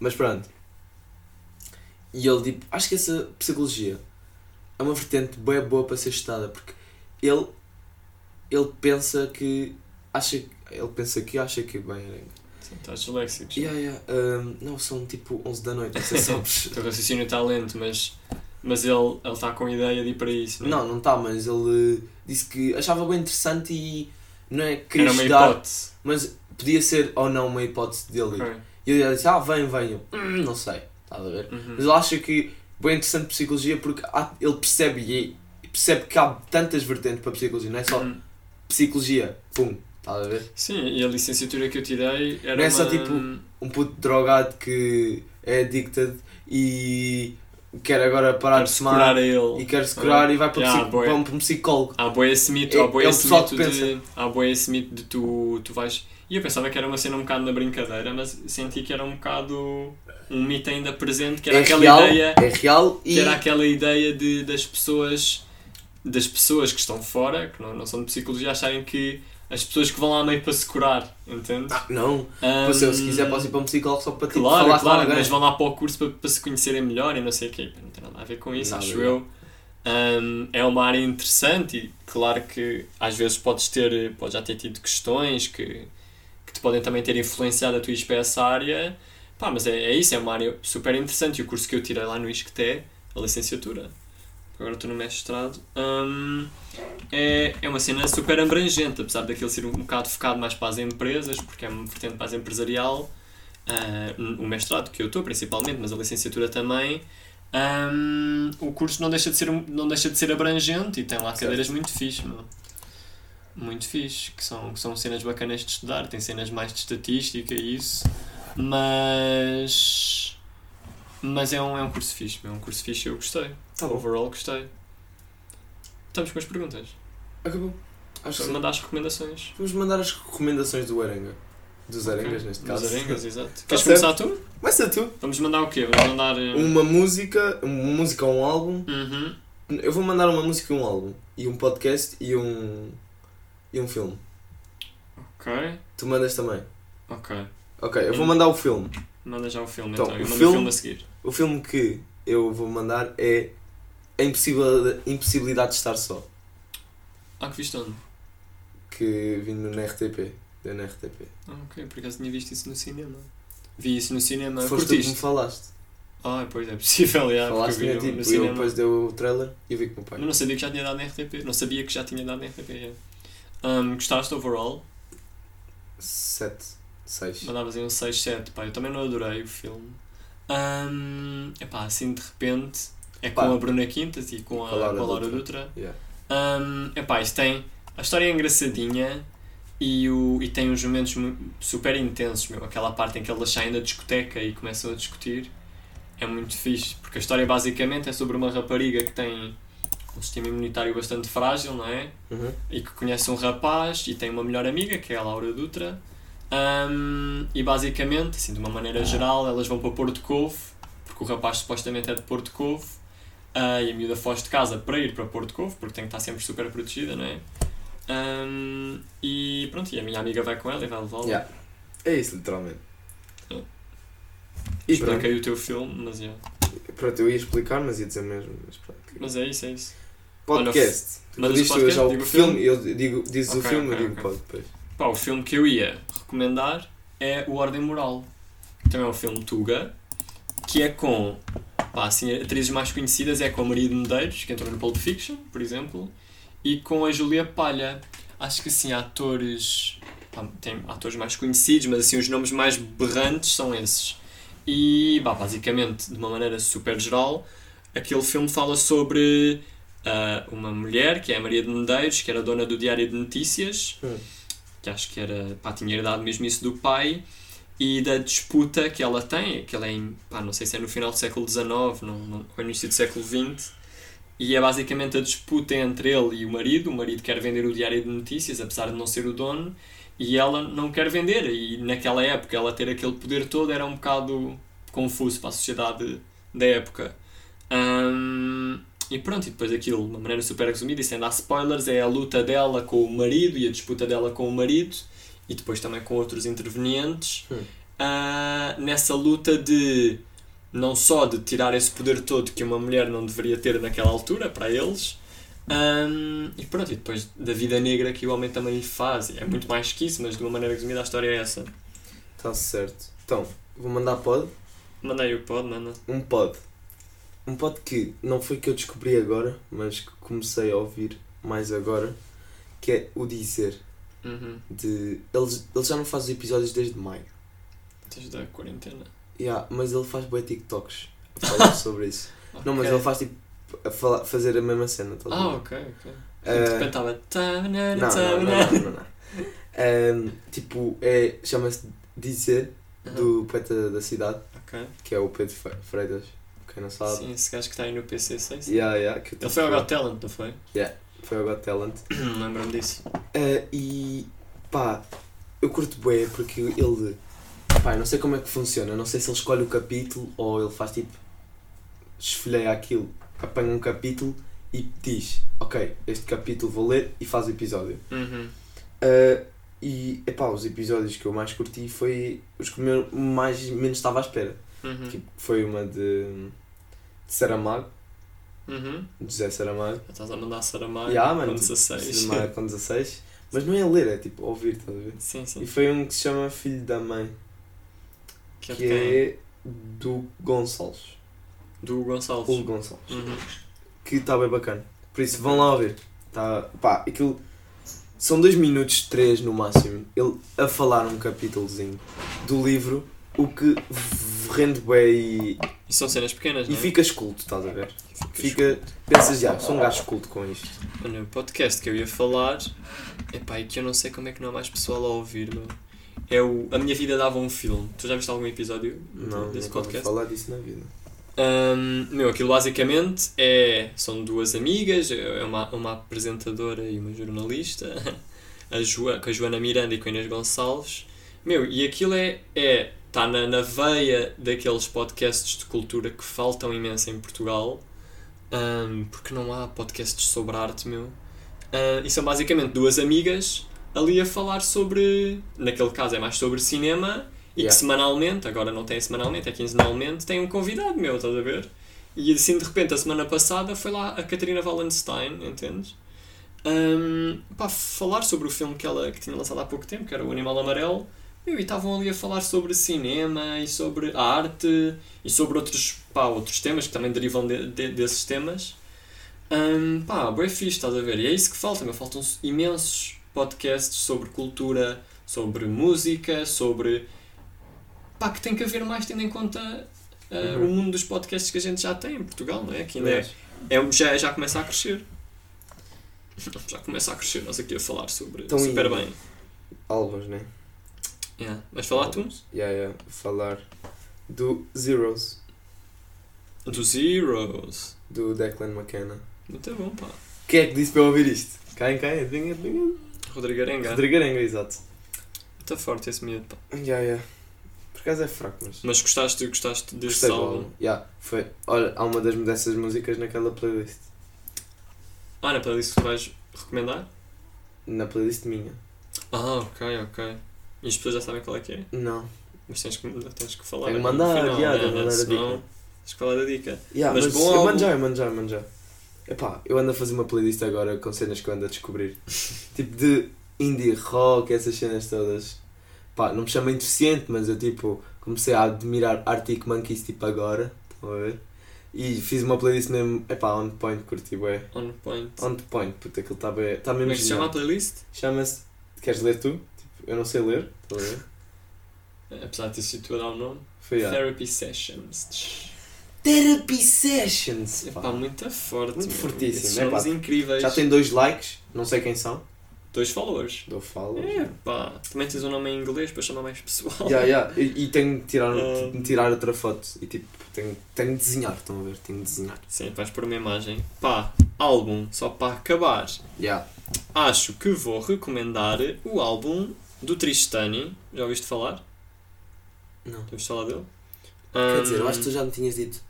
mas pronto. E ele, tipo, acho que essa psicologia é uma vertente bem boa para ser estudada porque ele, ele pensa que. Acha, ele pensa que acha que bem arenga. Sim, Estás disléxico. Yeah, yeah. ehm, não, são tipo 11 da noite, não sei se sabes. O raciocínio está lento, mas, mas ele ele está com a ideia de ir para isso, não é? Não, não está, mas ele eh, disse que achava bem interessante e não é queria Era uma estudar, hipótese. mas podia ser ou não uma hipótese dele. Ok. E ele disse, ah, vem, vem. Eu, "Hum, não sei, estás a ver? Uhum. Mas ele acha que bem interessante psicologia porque há- ele percebe e percebe que há tantas vertentes para psicologia, não é só Uhum. Psicologia, pum, estás a ver? Sim, e a licenciatura que eu tirei era Não é só uma... tipo- Um puto drogado que é addicted e quer agora parar Quero de fumar ele. e quer se curar e vai para, Yeah, psico- para um, psicólogo. Há boi esse mito, É- há boi é esse mito de. Há boi esse mito de tu, tu vais. E eu pensava que era uma cena um bocado na brincadeira, mas senti que era um bocado um mito ainda presente, que era é aquela real, ideia. é real e Que era aquela ideia de, das pessoas das pessoas que estão fora, que não, não são de psicologia, acharem que as pessoas que vão lá meio para se curar, entende? Ah, não, Ahm, Você, se quiser posso ir para um psicólogo só para tipo, Claro, falar claro, mas vão lá para o curso para, para se conhecerem melhor e não sei o quê. Não tem nada a ver com isso, Nada, acho eu. Ahm, é uma área interessante e claro que às vezes podes ter, podes já ter tido questões que, que te podem também ter influenciado a tua ir para essa área. Pá, mas é, é isso, é uma área super interessante e o curso que eu tirei lá no ISCTE, a licenciatura, agora estou no mestrado, ahm, é, é uma cena super abrangente, apesar daquilo ser um bocado focado mais para as empresas, porque é uma vertente mais empresarial, ah, o mestrado que eu estou principalmente, mas a licenciatura também, ahm, o curso não deixa, de ser, um- não deixa de ser abrangente e tem lá Certo. cadeiras muito fixe, meu. Muito fixe, que são, que são cenas bacanas de estudar, tem cenas mais de estatística e isso, mas. Mas é um, é um curso fixe, é um curso fixe eu gostei. Tá bom. Overall gostei. Estamos com as perguntas. Acabou. Acho que Vamos sim. mandar as recomendações. Vamos mandar as recomendações do Arenga. Dos Arengas, Ok. neste Dos caso. arengas, exato. Tá Queres certo. começar tu? Começa tu. Vamos mandar o quê? Vamos mandar. eh, Uma música, uma música ou um álbum. Uhum. Eu vou mandar uma música e um álbum. E um podcast e um. E um filme. Ok, Tu mandas também. ok. Ok, eu vou mandar o filme. Manda já o filme Então, então. o Eu mando filme- o filme a seguir. O filme que eu vou mandar é A Impossibilidade, de Estar Só. Ah, que viste onde? Que vim no RTP. Deu na RTP. Ah, ok, por acaso tinha visto isso no cinema. Vi isso no cinema. Foste tu que me falaste. Ah, pois é possível, já. falaste vi no, tipo, no eu cinema. depois deu o trailer e eu vi com o meu Mas pai. não sabia que já tinha dado na RTP. Não sabia que já tinha dado na RTP. Um, gostaste overall? 7, 6. Mandavas aí um 6, 7. Pá, eu também não adorei o filme. Um, epá, assim de repente é com Pá. a Bruna Quintas e com a, Com a Laura com a Laura Dutra. Dutra. Yeah. Um, epá, tem. A história é engraçadinha e, o, e tem uns momentos super intensos, meu. Aquela parte em que elas saem da discoteca e começam a discutir é muito fixe, porque a história basicamente é sobre uma rapariga que tem um sistema imunitário bastante frágil, não é? Uhum. e que conhece um rapaz e tem uma melhor amiga, que é a Laura Dutra. Um, e basicamente, assim, de uma maneira geral, elas vão para Porto Covo, porque o rapaz supostamente é de Porto Covo, ah, e a miúda foge de casa para ir para Porto Covo, porque tem que estar sempre super protegida, não é? Um, e pronto, e a minha amiga vai com ela e vai levá-la. Yeah. É isso, literalmente. É. Expliquei o teu filme, mas, yeah. pronto, eu ia explicar, mas ia dizer mesmo. Mas pronto. mas é isso, é isso. Podcast. Mas tu dizes o podcast, já o o filme, eu digo, dizes o Ok, filme, ok, eu digo ok. o pod depois. Pá, o filme que eu ia recomendar é O Ordem Moral. Também é um filme Tuga, que é com, pá, assim, atrizes mais conhecidas é com a Maria de Medeiros, que entrou no Pulp Fiction, por exemplo, e com a Julia Palha. Acho que assim, atores, pá, tem atores mais conhecidos, mas assim, os nomes mais berrantes são esses. E, pá, basicamente, de uma maneira super geral, aquele filme fala sobre ah, uma mulher, que é a Maria de Medeiros, que era dona do Diário de Notícias, Hum. que acho que era, pá, tinha herdado mesmo isso do pai, e da disputa que ela tem, que ela é, em, pá, não sei se é no final do século XIX ou início do século XX, e é basicamente a disputa entre ele e o marido. O marido quer vender o Diário de Notícias, apesar de não ser o dono, e ela não quer vender. E naquela época, ela ter aquele poder todo era um bocado confuso para a sociedade da época. Ahm, e pronto, e depois aquilo, de uma maneira super resumida, e sem dar spoilers, é a luta dela com o marido e a disputa dela com o marido, e depois também com outros intervenientes, Hum. ah, nessa luta de não só de tirar esse poder todo que uma mulher não deveria ter naquela altura para eles, ahm, e pronto, e depois da vida negra que o homem também lhe faz. É muito mais que isso, mas de uma maneira resumida a história é essa. Está certo. Então, vou mandar pod. Mandei o pod, manda. Um pod. Um pod que não foi que eu descobri agora, mas que comecei a ouvir mais agora, que é o Dizer. Uhum. De... Eles, eles já não fazem episódios desde maio. Desde da quarentena. Yeah, mas ele faz bem TikToks a falar sobre isso. Não, mas ele faz tipo a falar, fazer a mesma cena. a Ah, ok, ok. Ah, De repente estava. Não, não, não, não, não, não. Ahm, tipo, é, chama-se Dizer, do poeta da cidade, Ok. que é o Pedro Freitas. quem não sabe. Sim, esse gajo que está aí no PC 6. Yeah, yeah, que Ele foi ao Got Talent, não foi? Foi ao Got Talent. Lembro-me disso. Eh, e pá, eu curto bué porque ele. Pá, não sei como é que funciona. Não sei se ele escolhe o capítulo ou ele faz tipo. Esfolheia aquilo, apanha um capítulo e diz: Ok, este capítulo vou ler e faz o episódio. Uhum. Uh, e epá, os episódios que eu mais curti foi os que eu mais menos estava à espera. Uhum. Que foi uma de, de Saramago, Uhum. José Saramago. Estás a mandar Saramago Yeah, mano, com tipo, 16. Saramago com 16. Mas não é ler, é tipo ouvir, estás a ver? Sim, E sim. foi um que se chama Filho da Mãe, Que é que é do Gonçalves. Do Gonçalves. Hugo Gonçalves. Uhum. Que está bem bacana. Por isso, vão lá ouvir. Tá, pá, aquilo. São dois minutos, três no máximo. Ele a falar um capítulozinho do livro, o que rende bem e, E são cenas pequenas, e não é? ficas culto, estás a ver? Fica. Pensas, já, sou um gajo culto com isto. Olha, o podcast que eu ia falar, epá, e que eu não sei como é que não há mais pessoal a ouvir, meu. É o A Minha Vida Dava um Filme. Tu já viste algum episódio Não, desse ouvi podcast? falar disso na vida. Ahm, meu, aquilo basicamente é. São duas amigas, é uma, uma apresentadora e uma jornalista, a Jo- com a Joana Miranda e com a Inês Gonçalves. Meu, e aquilo é. é Está na, na veia daqueles podcasts de cultura que faltam imenso em Portugal, ahm, porque não há podcasts sobre arte, meu. Ah, e são basicamente duas amigas ali a falar sobre. Naquele caso é mais sobre cinema e Yeah. que semanalmente, agora não tem semanalmente, é quinzenalmente, tem um convidado meu, estás a ver? E assim de repente a semana passada foi lá a Catarina Wallenstein, entendes? Um, pá, falar sobre o filme que ela que tinha lançado há pouco tempo, que era O Animal Amarelo, meu, e estavam ali a falar sobre cinema e sobre arte e sobre outros, pá, outros temas que também derivam de- de- desses temas. Um, pá, bem fixe, estás a ver? E é isso que falta, meu. Faltam imensos podcasts sobre cultura, sobre música, sobre. pá, que tem que haver mais tendo em conta uh, Uhum. o mundo dos podcasts que a gente já tem em Portugal, não é? Que ainda é, é, já, já começa a crescer. Já começa a crescer, nós aqui a falar sobre Então, super bem. álbuns, né? Yeah. Mas falar tu? Yeah, yeah. Falar do Zeros, Do Zeros. do Declan McKenna. Muito bom, pá. Quem é que disse para eu ouvir isto? Quem, quem? Adivinha, adivinha? Rodrigo Arenga. Rodrigo Arenga, exato. Muito forte esse miúdo, pá. Yeah, yeah. Por acaso é fraco, mas. Mas gostaste, gostaste desse Gostei álbum. Yeah, foi. Olha, há uma das dessas músicas naquela playlist. Ah, na playlist que vais recomendar? Na playlist minha. Ah, ok, ok. E as pessoas já sabem qual é que é? Não. Mas tens que, tens que falar. Tem que mandar, final, yeah, né? mandar a dica. Tens que falar da dica. Yeah, Mas mas bom eu álbum. eu mando já. Epá, eu ando a fazer uma playlist agora com cenas que eu ando a descobrir. tipo de indie rock, essas cenas todas. Pá, não me chamem deficiente, mas eu tipo comecei a admirar Arctic Monkeys tipo agora. Estão a ver? E fiz uma playlist mesmo, epá, on point, curti bué. On point. On point, puta, aquilo está bem. Está mesmo Como é que se chama a playlist? Chama-se. Queres ler tu? Tipo, eu não sei ler, estás a ver? Apesar de ter sido tu a dar o nome. Foi já. Therapy Sessions. Therapy Sessions! Epá, pá. muito forte. Muito fortíssimo, Esses é incríveis. Já tem dois likes, não sei quem são. Dois followers. Dou follow. É, pá. Também tens o nome em inglês para chamar mais pessoal. Yeah, yeah. E, e tenho de tirar, Ah. de tirar outra foto. E tipo, tenho, tenho de desenhar, estão a ver? Tenho de desenhar. Sim, vais pôr uma imagem. Pá, álbum, só para acabar. Yeah. Acho que vou recomendar o álbum do Tristani. Já ouviste falar? Não. Já ouviste falar dele? Quer dizer, eu acho que tu já me tinhas dito.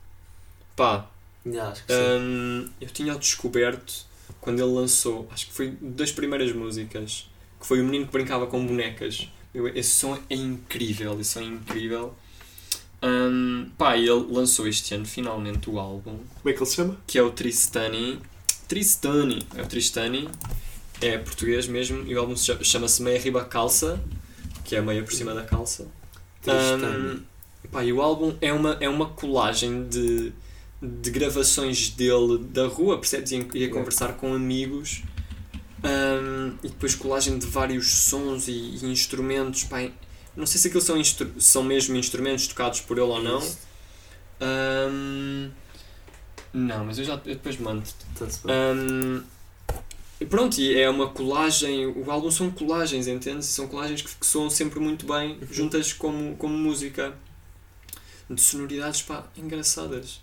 Pá, Yeah, acho que sim. Hum, eu tinha descoberto quando ele lançou, acho que foi das primeiras músicas, que foi o menino que brincava com bonecas. Esse som é incrível, esse som é incrível. Hum, pá, e ele lançou este ano finalmente o álbum, Como é que ele se chama? que é o Tristani. Tristani, é o Tristani, é português mesmo, e o álbum se chama- chama-se Meia Riba Calça, que é meia por cima da calça. Um, pá, e o álbum é uma, é uma colagem de, de gravações dele da rua, percebes? Ia, ia conversar com amigos um, e depois colagem de vários sons e, e instrumentos. Pá, não sei se aqueles são, são mesmo instrumentos tocados por ele ou não. Um, não, mas eu já eu depois mando. Um, e pronto, e é uma colagem, o álbum são colagens, entende? São colagens que, que soam sempre muito bem, juntas como, como música, de sonoridades pá, engraçadas.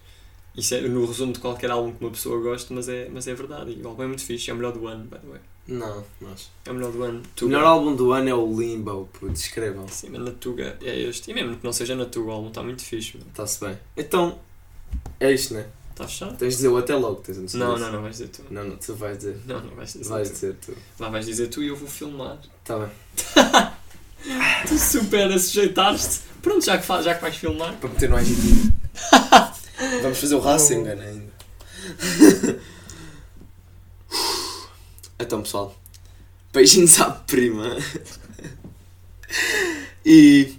Isso é no resumo de qualquer álbum que uma pessoa goste, mas é, mas é verdade. E o álbum é muito fixe, é o melhor do ano, by the way. Não, mas. É o melhor do ano. O Tuga. melhor álbum do ano é o Limbo, puto, escrevam. Sim, mas na Tuga é este. E mesmo que não seja na Tuga, o álbum está muito fixe. Está-se bem. Então, é isto, né? Está fechado? Tens de dizer o até logo, tens de dizer Não, não, não vais dizer tu. Não, não, tu vais dizer. Não, não vais dizer Vais tu. dizer tu. Lá vais dizer tu e eu vou filmar. Tá bem. Tu super a sujeitaste. Pronto, já que, faz, já que vais filmar. Para meter no IGTV. Vamos fazer o Rasengan ainda. Então, pessoal. Beijinhos à prima. E